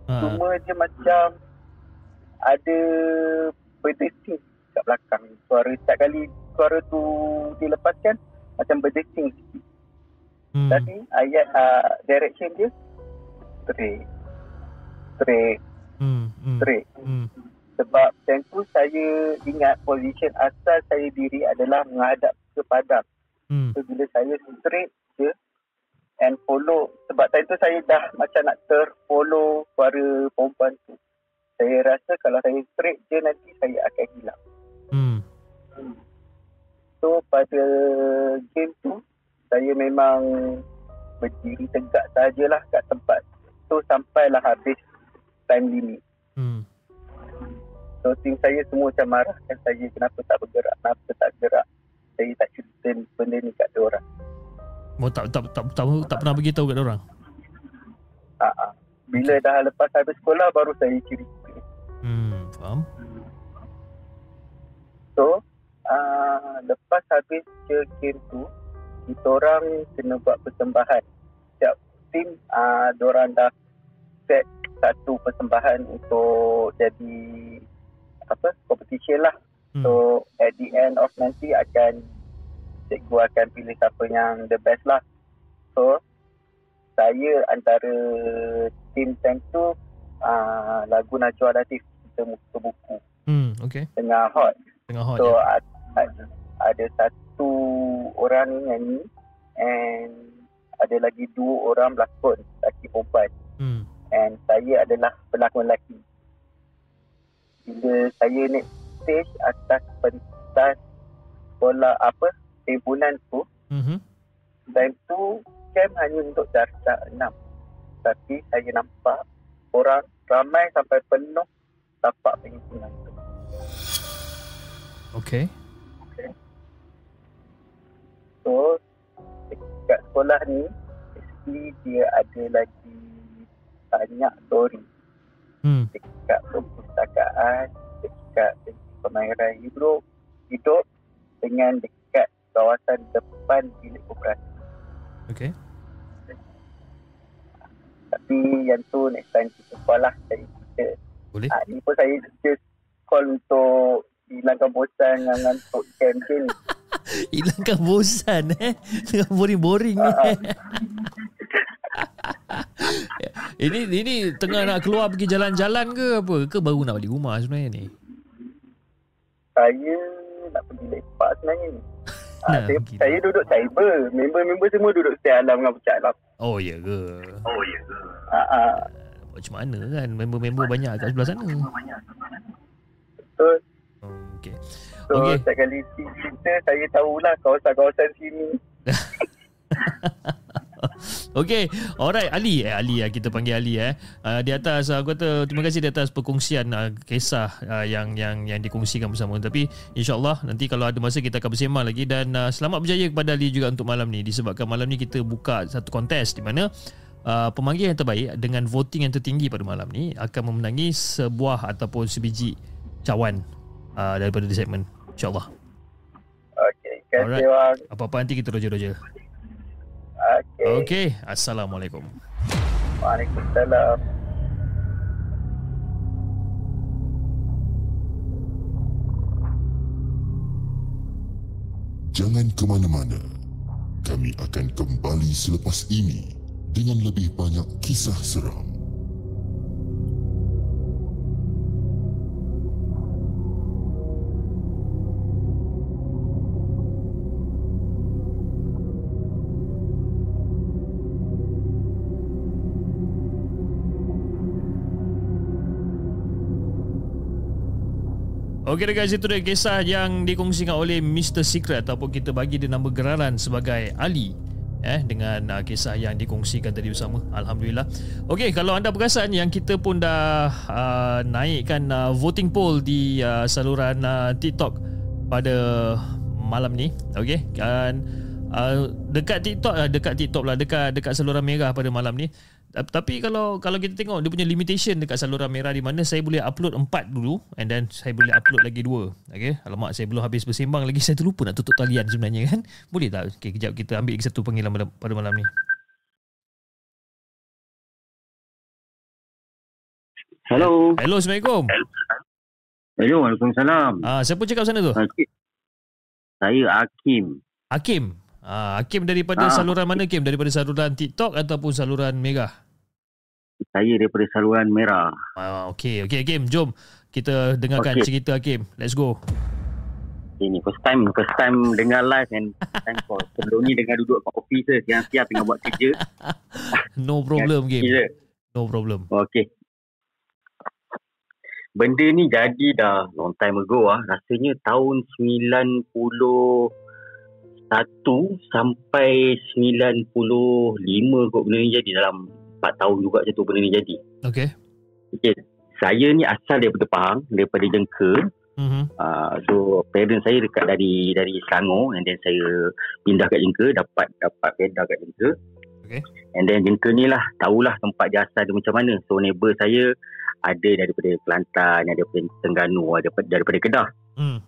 Ha. Cuma dia macam ada berdesing kat belakang. Suara setiap kali suara tu dilepaskan macam berdesing sikit. Hmm. Tapi ayat uh, direction dia straight. Straight. Hmm. Hmm. Straight. Hmm sebab time tu saya ingat position asal saya diri adalah menghadap ke padang. Hmm. So bila saya straight je and follow sebab time tu saya dah macam nak terfollow suara perempuan tu. Saya rasa kalau saya straight je nanti saya akan hilang. Hmm. So pada game tu saya memang berdiri tegak sajalah kat tempat. So sampailah habis time limit. Hmm. So tim saya semua macam marahkan saya kenapa tak bergerak, kenapa tak gerak. Saya tak cerita benda ni kat orang. Oh, tak, tak, tak, tak, tak pernah beritahu kat orang? Ha, ha. Bila dah lepas habis sekolah baru saya cerita. Hmm, faham. So, uh, lepas habis game tu, kita orang kena buat persembahan. Setiap tim, uh, diorang dah set satu persembahan untuk jadi apa competition lah. Hmm. So at the end of nanti akan cikgu akan pilih siapa yang the best lah. So saya antara tim tank tu uh, lagu Najwa Latif kita muka buku. Hmm, okay. Tengah hot. Tengah hot. So ya. ada, ada satu orang nyanyi and ada lagi dua orang berlakon lelaki perempuan. Hmm. And saya adalah pelakon lelaki bila saya naik stage atas pentas bola apa himpunan tu mm-hmm. time tu camp hanya untuk darjah enam tapi saya nampak orang ramai sampai penuh tapak penghimpunan tu. Okay. okay. So, dekat sekolah ni, mesti dia ada lagi banyak story. Hmm. Dekat perpustakaan, dekat pemahiran hidup, hidup dengan dekat kawasan depan bilik operasi. Okay. Tapi yang tu next time kita call lah saya kita. Boleh. Ha, ni pun saya just call untuk hilangkan bosan dengan ngantuk campaign. (laughs) hilangkan bosan eh. Dengan boring-boring ni. Uh, (laughs) ini ini tengah nak keluar pergi jalan-jalan ke apa? Ke baru nak balik rumah sebenarnya ni? Saya nak pergi lepak sebenarnya ni. (laughs) Nah, saya, saya duduk cyber. Member-member semua duduk setiap alam dengan pecah alam. Oh, ya ke? Oh, ya ke? Ha, ha. Macam mana kan? Member-member banyak kat sebelah sana. Betul. Oh, okay. So, okay. setiap kali cerita, saya tahulah kawasan-kawasan sini. (laughs) (laughs) Okay Alright Ali. Eh, Ali ya Kita panggil Ali eh. Uh, di atas uh, Aku kata Terima kasih di atas perkongsian uh, Kisah uh, yang yang yang dikongsikan bersama. Tapi InsyaAllah Nanti kalau ada masa Kita akan bersembang lagi. Dan uh, selamat berjaya kepada Ali juga Untuk malam ni. Disebabkan malam ni Kita buka satu kontes Di mana uh, Pemanggil yang terbaik Dengan voting yang tertinggi pada malam ni Akan memenangi Sebuah ataupun sebiji Cawan uh, Daripada segmen InsyaAllah. Okay Terima kasih Apa-apa nanti kita roja-roja Okey. Okey. Assalamualaikum. Waalaikumsalam. Jangan ke mana-mana. Kami akan kembali selepas ini dengan lebih banyak kisah seram. Okey guys itu dia kisah yang dikongsikan oleh Mr Secret ataupun kita bagi dia nama geraran sebagai Ali eh dengan uh, kisah yang dikongsikan tadi bersama alhamdulillah. Okey kalau anda perasan yang kita pun dah uh, naikkan uh, voting poll di uh, saluran uh, TikTok pada malam ni. Okey dan uh, dekat TikTok dekat TikTok lah dekat dekat saluran merah pada malam ni tapi kalau kalau kita tengok dia punya limitation dekat saluran merah di mana saya boleh upload empat dulu and then saya boleh upload lagi dua. Okey. Alamak saya belum habis bersembang lagi (laughs) saya terlupa nak tutup talian sebenarnya kan. Boleh tak? Okey kejap kita ambil lagi satu panggilan pada malam ni. Hello. Hello, Assalamualaikum. Hello, Waalaikumsalam. Ah, siapa cakap sana tu? Saya Hakim. Hakim. Ah, Hakim daripada ah. saluran mana Hakim? Daripada saluran TikTok ataupun saluran Mega? Saya daripada saluran merah. Ah, okey, okey Hakim, jom kita dengarkan okay. cerita Hakim. Let's go. Ini first time first time dengar live and (laughs) time call. Sebelum ni dengar duduk kat office je, siang-siang tengah buat kerja. (laughs) no problem game. No problem. Okey. Benda ni jadi dah long time ago ah. Rasanya tahun 90 satu sampai 95 kot benda ni jadi dalam 4 tahun juga je tu benda ni jadi. Okay. Okay. Saya ni asal daripada Pahang, daripada Jengke. Mm-hmm. Uh, so parents saya dekat dari dari Selangor and then saya pindah kat Jengke dapat dapat pindah kat Jengke. Okay. And then Jengke ni lah tahulah tempat dia asal dia macam mana. So neighbor saya ada daripada Kelantan, ada daripada Tengganu, ada daripada, daripada Kedah. Mm.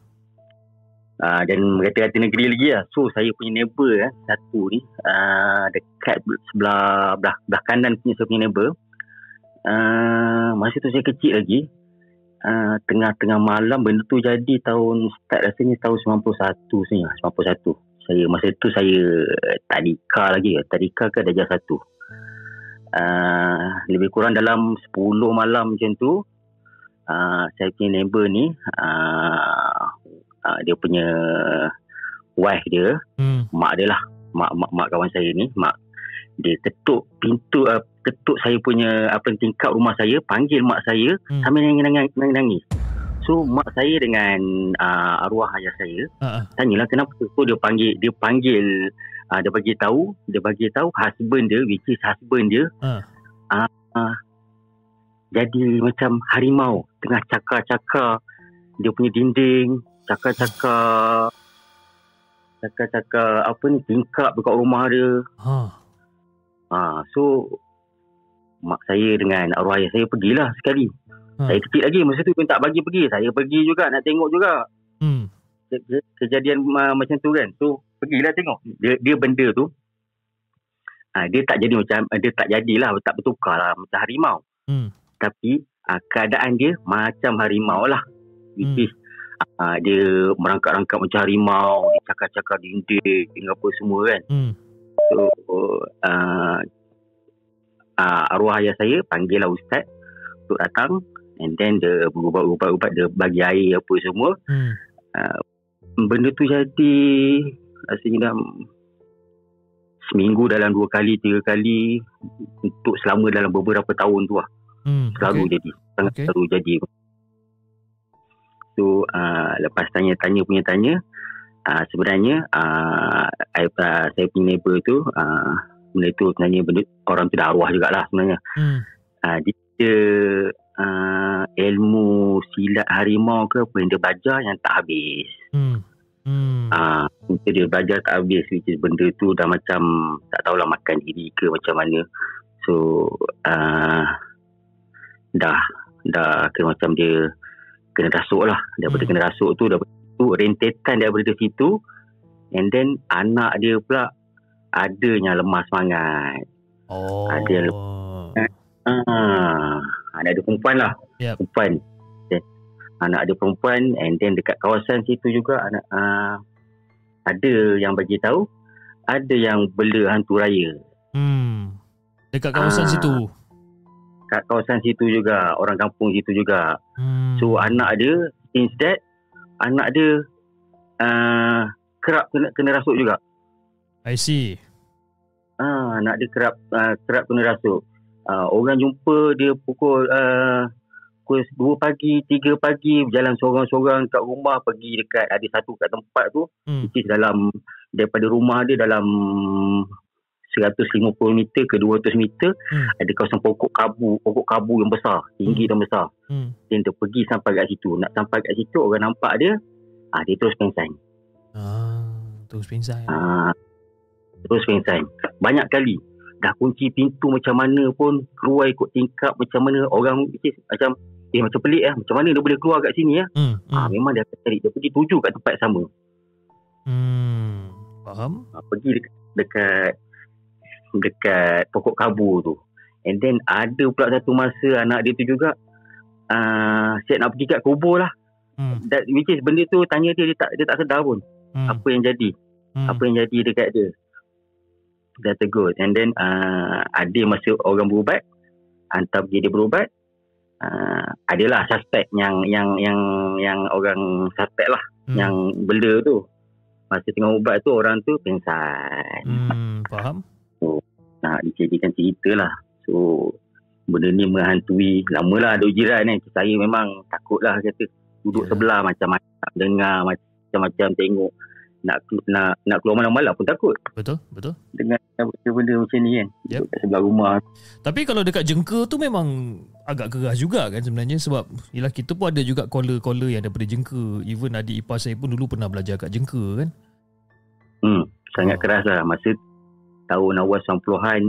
Uh, dan kata-kata negeri lagi lah. So saya punya neighbor eh, satu ni uh, dekat sebelah belah, belah kanan punya saya punya neighbor. Uh, masa tu saya kecil lagi. Uh, tengah-tengah malam benda tu jadi tahun start rasanya tahun 91 sebenarnya 91 saya masa tu saya tadika lagi tadika ke darjah satu uh, lebih kurang dalam 10 malam macam tu uh, saya punya neighbor ni uh, uh, dia punya wife dia hmm. mak dia lah mak, mak mak kawan saya ni mak dia ketuk pintu uh, ketuk saya punya apa tingkap rumah saya panggil mak saya hmm. sambil nangis nangis so mak saya dengan uh, arwah ayah saya uh-uh. tanyalah kenapa tu so, dia panggil dia panggil uh, dia bagi tahu dia bagi tahu husband dia which is husband dia uh. uh, uh, jadi macam harimau tengah cakar-cakar dia punya dinding cakar-cakar cakar-cakar apa ni tingkap dekat rumah dia ha. ha so mak saya dengan arwah ayah saya pergilah sekali ha. saya kecil lagi masa tu pun tak bagi pergi saya pergi juga nak tengok juga hmm. kejadian uh, macam tu kan so pergilah tengok dia, dia benda tu ha, dia tak jadi macam dia tak jadilah tak bertukar lah macam harimau hmm. tapi uh, keadaan dia macam harimau lah which hmm. Uh, dia merangkak-rangkak macam harimau dia cakar-cakar dinding apa semua kan hmm. so uh, uh, arwah ayah saya panggil lah ustaz untuk datang and then dia berubat-ubat dia bagi air apa semua hmm. uh, benda tu jadi rasanya dah seminggu dalam dua kali tiga kali untuk selama dalam beberapa tahun tu lah hmm, selalu okay. jadi sangat okay. selalu jadi so uh, lepas tanya-tanya punya tanya uh, sebenarnya uh, uh, saya punya neighbor tu uh, benda tu sebenarnya benda, orang tu dah arwah jugalah sebenarnya. Hmm. Uh, dia uh, ilmu silat harimau ke apa yang dia belajar yang tak habis. Hmm. Hmm. Uh, dia belajar tak habis which is benda tu dah macam tak tahulah makan diri ke macam mana. So uh, dah dah kena macam dia kena rasuk lah. Daripada hmm. kena rasuk tu daripada tu rentetan daripada situ and then anak dia pula adanya lemah semangat. Oh. Ada yang lemah. Ah, anak ada perempuan lah. Yep. Perempuan. Okay. Anak ada perempuan and then dekat kawasan situ juga anak uh, ada yang bagi tahu ada yang bela hantu raya. Hmm. Dekat kawasan uh, situ. Dekat kawasan situ juga, orang kampung situ juga. Hmm. So anak dia that anak dia uh, kerap kena kena rasuk juga. I see. Ah, nak dia kerap uh, kerap kena rasuk. Uh, orang jumpa dia pukul uh, pukul 2 pagi, 3 pagi berjalan seorang-seorang kat rumah pergi dekat ada satu kat tempat tu hmm. which is dalam daripada rumah dia dalam 150 meter ke 200 meter hmm. ada kawasan pokok kabu pokok kabu yang besar tinggi hmm. dan besar. Hmm. dan dia pergi sampai kat situ. Nak sampai kat situ orang nampak dia ah dia terus pingsan. Ah terus pingsan. Ah terus pingsan. Banyak kali dah kunci pintu macam mana pun keluar ikut tingkap macam mana orang macam eh macam pelik lah macam mana dia boleh keluar kat sini ya? Hmm, hmm. Ha, memang dia akan cari. Dia pergi tuju kat tempat sama. Hmm, faham. Ha, pergi dekat, dekat dekat pokok kabu tu and then ada pula satu masa anak dia tu juga uh, siap nak pergi kat kubur lah hmm. That, which is benda tu tanya dia dia tak, dia tak sedar pun hmm. apa yang jadi hmm. apa yang jadi dekat dia that's a good and then uh, ada masa orang berubat hantar pergi dia berubat uh, adalah suspek yang yang yang yang orang suspek lah hmm. yang bela tu masa tengah ubat tu orang tu pingsan hmm, faham so nak dijadikan cerita lah so benda ni menghantui lama lah ada jiran ni saya memang takut lah kata duduk yeah. sebelah macam-macam dengar macam-macam tengok nak nak nak keluar malam-malam pun takut. Betul, betul. Dengan benda-benda macam ni kan. Yep. Dekat sebelah rumah. Tapi kalau dekat jengka tu memang agak keras juga kan sebenarnya sebab yalah kita pun ada juga caller-caller yang daripada jengka. Even adik ipar saya pun dulu pernah belajar kat jengka kan. Hmm, sangat oh. keras lah. Masa tahun awal 90-an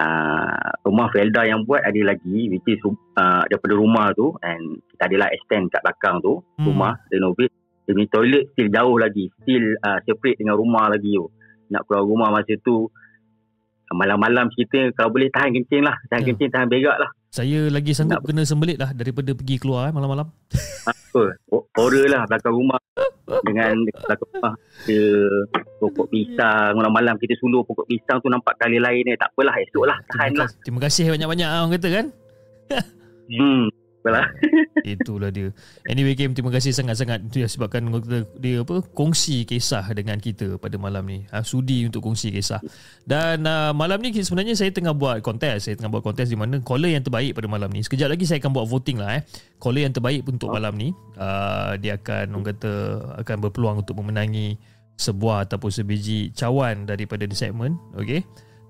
uh, rumah Felda yang buat ada lagi which is uh, daripada rumah tu and kita adalah extend kat belakang tu hmm. rumah renovate dia punya toilet still jauh lagi still uh, separate dengan rumah lagi tu nak keluar rumah masa tu malam-malam kita kalau boleh tahan kencing lah tahan ya. kencing tahan berak lah saya lagi sanggup nak, kena sembelit lah daripada pergi keluar eh, malam-malam. Apa horror lah belakang rumah. Dengan belakang rumah ada pokok pisang. Malam-malam kita suluh pokok pisang tu nampak kali lain ni tak apalah esok lah. Tahan terima lah terima kasih banyak-banyak orang kata kan? Hmm lah. (laughs) Itulah dia. Anyway Kim, terima kasih sangat-sangat sebabkan dia apa kongsi kisah dengan kita pada malam ni. Ha, sudi untuk kongsi kisah. Dan uh, malam ni sebenarnya saya tengah buat kontes. Saya tengah buat kontes di mana caller yang terbaik pada malam ni. Sekejap lagi saya akan buat voting lah eh. Caller yang terbaik untuk malam ni, uh, dia akan orang kata akan berpeluang untuk memenangi sebuah ataupun sebiji cawan daripada the segment. Okay.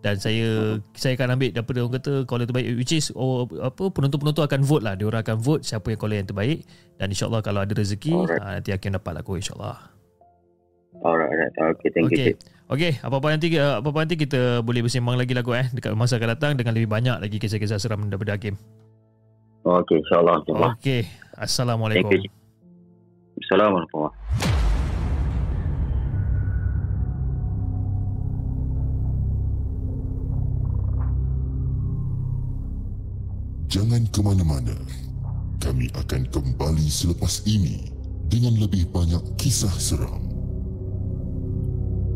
Dan saya saya akan ambil daripada orang kata caller terbaik which is oh, apa penonton-penonton akan vote lah dia orang akan vote siapa yang caller yang terbaik dan insyaallah kalau ada rezeki uh, nanti akan dapat laku insyaallah alright alright okay thank okay. you Okay, apa-apa nanti apa-apa nanti kita boleh bersembang lagi lagu eh dekat masa akan datang dengan lebih banyak lagi kisah-kisah seram daripada Hakim. Okay, insyaAllah. insyaAllah. Okay, Assalamualaikum. Assalamualaikum. Jangan ke mana-mana. Kami akan kembali selepas ini dengan lebih banyak kisah seram.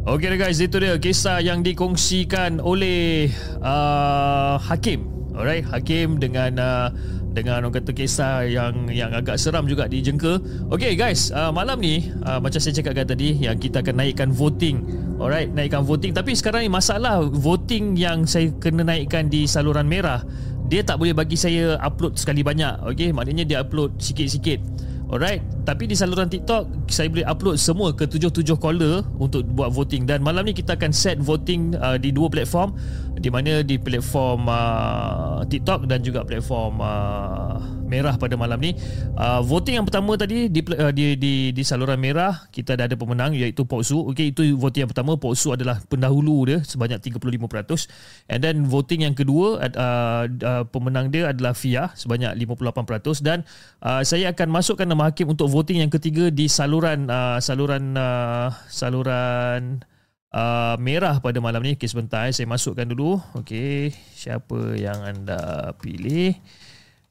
Okay guys, itu dia kisah yang dikongsikan oleh uh, Hakim. Alright, Hakim dengan uh, dengan orang kata kisah yang yang agak seram juga di Jengka. Okay guys, uh, malam ni uh, macam saya cakapkan tadi yang kita akan naikkan voting. Alright, naikkan voting tapi sekarang ni masalah voting yang saya kena naikkan di saluran merah dia tak boleh bagi saya upload sekali banyak okey? Maknanya dia upload sikit-sikit. Alright? Tapi di saluran TikTok saya boleh upload semua ke tujuh-tujuh caller untuk buat voting. Dan malam ni kita akan set voting uh, di dua platform di mana di platform uh, TikTok dan juga platform uh, merah pada malam ni. Uh, voting yang pertama tadi di, uh, di di di saluran merah kita dah ada pemenang iaitu Pok Su. Okey itu voting yang pertama Pok Su adalah pendahulu dia sebanyak 35%. And then voting yang kedua uh, uh, pemenang dia adalah Fia sebanyak 58% dan uh, saya akan masukkan nama hakim untuk voting yang ketiga di saluran uh, saluran uh, saluran Uh, merah pada malam ni Okay sebentar eh. Saya masukkan dulu Okay Siapa yang anda pilih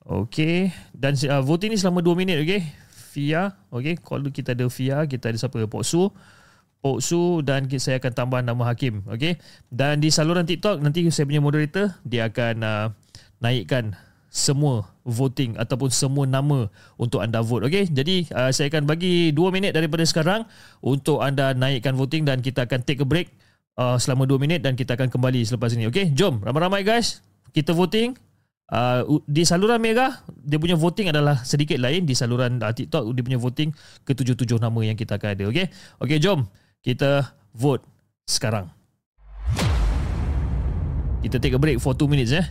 Okey dan uh, voting ni selama 2 minit okey. Fia, okey. Kalau kita ada Fia, kita ada siapa? Pok Su. Pok Su dan saya akan tambah nama hakim, okey. Dan di saluran TikTok nanti saya punya moderator dia akan uh, naikkan semua voting ataupun semua nama untuk anda vote okey. Jadi uh, saya akan bagi 2 minit daripada sekarang untuk anda naikkan voting dan kita akan take a break uh, selama 2 minit dan kita akan kembali selepas ini okey. Jom ramai-ramai guys. Kita voting Uh, di saluran merah dia punya voting adalah sedikit lain di saluran uh, TikTok dia punya voting ke tujuh-tujuh nama yang kita akan ada okey okey jom kita vote sekarang kita take a break for 2 minutes eh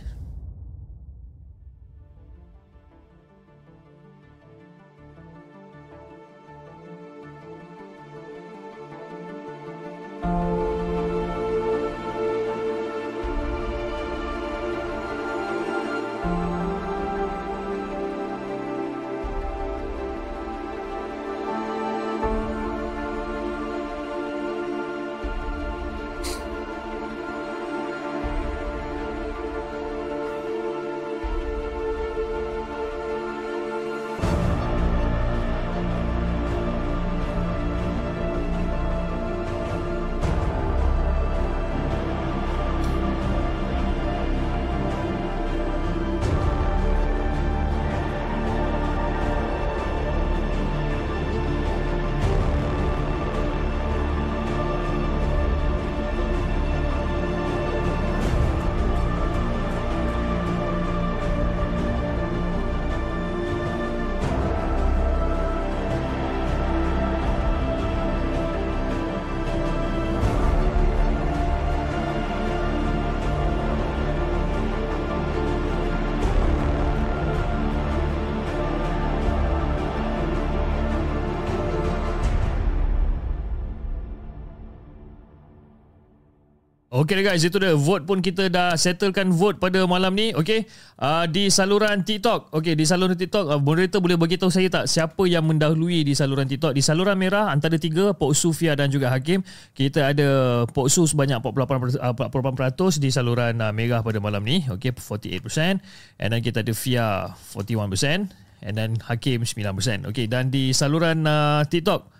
Okay guys, itu dia vote pun kita dah settlekan vote pada malam ni. Okay, uh, di saluran TikTok. Okay, di saluran TikTok, uh, moderator boleh bagi tahu saya tak siapa yang mendahului di saluran TikTok. Di saluran merah antara tiga, Pok Sufia dan juga Hakim. Kita ada Pok Su sebanyak 48%, uh, di saluran uh, merah pada malam ni. Okay, 48%. And then kita ada Fia 41%. And then Hakim 9%. Okay, dan di saluran uh, TikTok,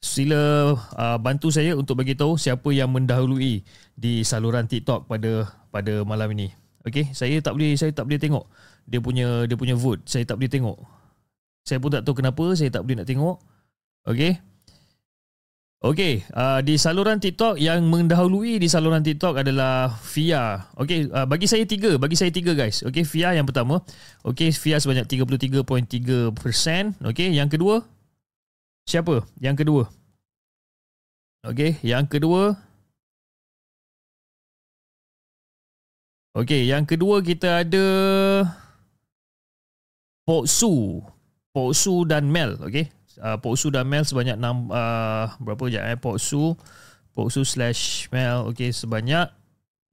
sila uh, bantu saya untuk bagi tahu siapa yang mendahului di saluran TikTok pada pada malam ini. Okey, saya tak boleh saya tak boleh tengok dia punya dia punya vote. Saya tak boleh tengok. Saya pun tak tahu kenapa saya tak boleh nak tengok. Okey. Okey, uh, di saluran TikTok yang mendahului di saluran TikTok adalah Fia. Okey, uh, bagi saya tiga, bagi saya tiga guys. Okey, Fia yang pertama. Okey, Fia sebanyak 33.3%. Okey, yang kedua Siapa? Yang kedua. Okey, yang kedua Okey, yang kedua kita ada Pok Su. Pok Su dan Mel, okey. Uh, Pok Su dan Mel sebanyak 6 uh, berapa je eh Pok Su Pok Su slash Mel okey sebanyak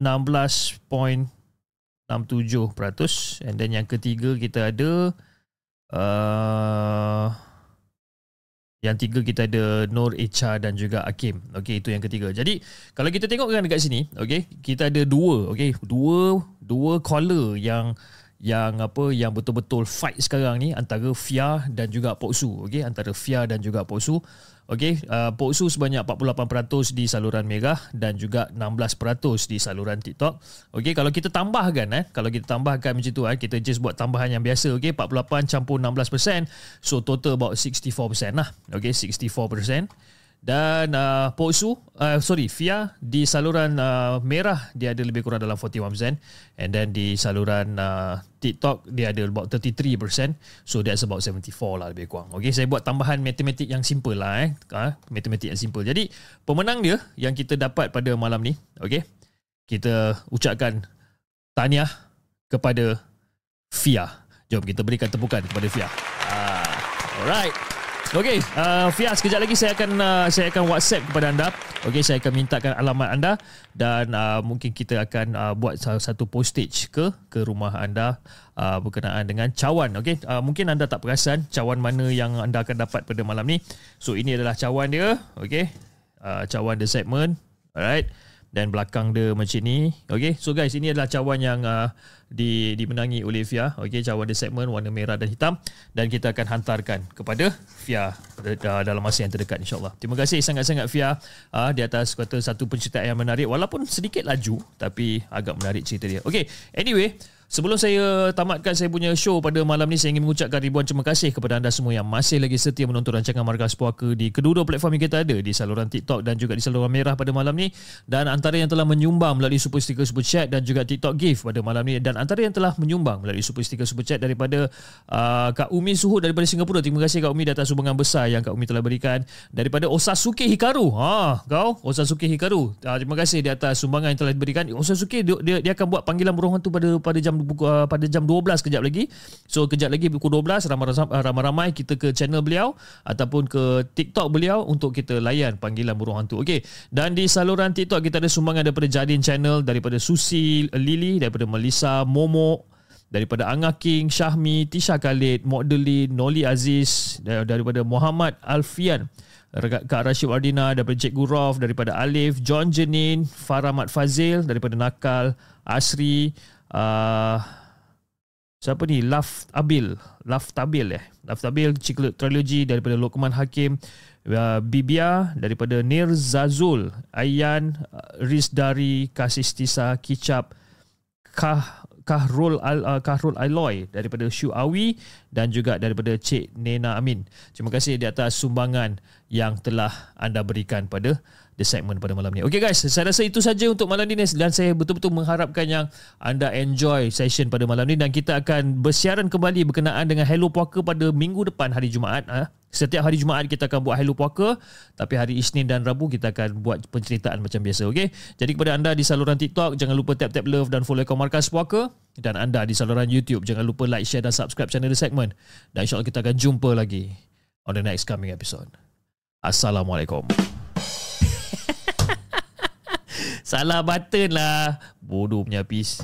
16.67% and then yang ketiga kita ada uh, yang tiga kita ada Nur Echa dan juga Akim. Okey, itu yang ketiga. Jadi, kalau kita tengok kan dekat sini, okey, kita ada dua, okey, dua dua caller yang yang apa yang betul-betul fight sekarang ni antara Fia dan juga Poksu, okey, antara Fia dan juga Poksu. Okey, uh, Poksu sebanyak 48% di saluran Merah dan juga 16% di saluran TikTok. Okey, kalau kita tambahkan eh, kalau kita tambahkan macam tu eh, kita just buat tambahan yang biasa okey, 48 campur 16%, so total about 64% lah. Okey, 64% dan uh, Posu uh, sorry Fia di saluran uh, merah dia ada lebih kurang dalam 41% and then di saluran uh, TikTok dia ada about 33% so that's about 74 lah lebih kurang. Okey saya buat tambahan matematik yang simple lah eh. Uh, matematik yang simple. Jadi pemenang dia yang kita dapat pada malam ni okey kita ucapkan tahniah kepada Fia. Jom kita berikan tepukan kepada Fia. Uh, alright Okey, uh, Fia sekejap lagi saya akan uh, saya akan WhatsApp kepada anda. Okey, saya akan mintakan alamat anda dan uh, mungkin kita akan uh, buat satu postage ke ke rumah anda uh, berkenaan dengan cawan. Okey, uh, mungkin anda tak perasan cawan mana yang anda akan dapat pada malam ni. So ini adalah cawan dia. Okey. Uh, cawan the segment. Alright dan belakang dia macam ni. Okay, so guys, ini adalah cawan yang uh, di, dimenangi oleh Fia. Okay, cawan dia segmen warna merah dan hitam. Dan kita akan hantarkan kepada Fia uh, dalam masa yang terdekat insyaAllah. Terima kasih sangat-sangat Fia uh, di atas kata satu penceritaan yang menarik. Walaupun sedikit laju, tapi agak menarik cerita dia. Okay, anyway, Sebelum saya tamatkan saya punya show pada malam ni, saya ingin mengucapkan ribuan terima kasih kepada anda semua yang masih lagi setia menonton rancangan Markas Puaka di kedua-dua platform yang kita ada, di saluran TikTok dan juga di saluran Merah pada malam ni. Dan antara yang telah menyumbang melalui Super Sticker Super Chat dan juga TikTok Gift pada malam ni. Dan antara yang telah menyumbang melalui Super Sticker Super Chat daripada uh, Kak Umi Suhud daripada Singapura. Terima kasih Kak Umi atas sumbangan besar yang Kak Umi telah berikan. Daripada Osasuke Hikaru. Ha, kau Osasuke Hikaru. Uh, terima kasih di atas sumbangan yang telah diberikan. Osasuke dia, dia, dia akan buat panggilan burung hantu pada pada jam uh, pada jam 12 kejap lagi. So kejap lagi pukul 12 ramai-ramai kita ke channel beliau ataupun ke TikTok beliau untuk kita layan panggilan burung hantu. Okey. Dan di saluran TikTok kita ada sumbangan daripada Jadin Channel, daripada Susi Lily, daripada Melissa Momo, daripada Anga King, Syahmi, Tisha Khalid, Modelin, Noli Aziz, daripada Muhammad Alfian. Kak Rashid Wardina daripada Cikgu Rof daripada Alif John Jenin Farah Mat Fazil daripada Nakal Asri uh, Siapa ni? Laf Abil. Laf Tabil eh. Laf Tabil Trilogy daripada Lokman Hakim. Uh, Bibia daripada Nir Zazul. Ayan uh, Rizdari Kasistisa Kicap. Kah Kahrul Al uh, Kahrul Aloy daripada Shu Awi dan juga daripada Cik Nena Amin. Terima kasih di atas sumbangan yang telah anda berikan pada the segment pada malam ni. Okay guys, saya rasa itu saja untuk malam ni dan saya betul-betul mengharapkan yang anda enjoy session pada malam ni dan kita akan bersiaran kembali berkenaan dengan Hello Puaka pada minggu depan hari Jumaat. Ha? Setiap hari Jumaat kita akan buat Hello Puaka tapi hari Isnin dan Rabu kita akan buat penceritaan macam biasa. Okay? Jadi kepada anda di saluran TikTok, jangan lupa tap-tap love dan follow akaun Markas Puaka dan anda di saluran YouTube, jangan lupa like, share dan subscribe channel The Segment dan insyaAllah kita akan jumpa lagi on the next coming episode. Assalamualaikum. Salah button lah. Bodoh punya habis.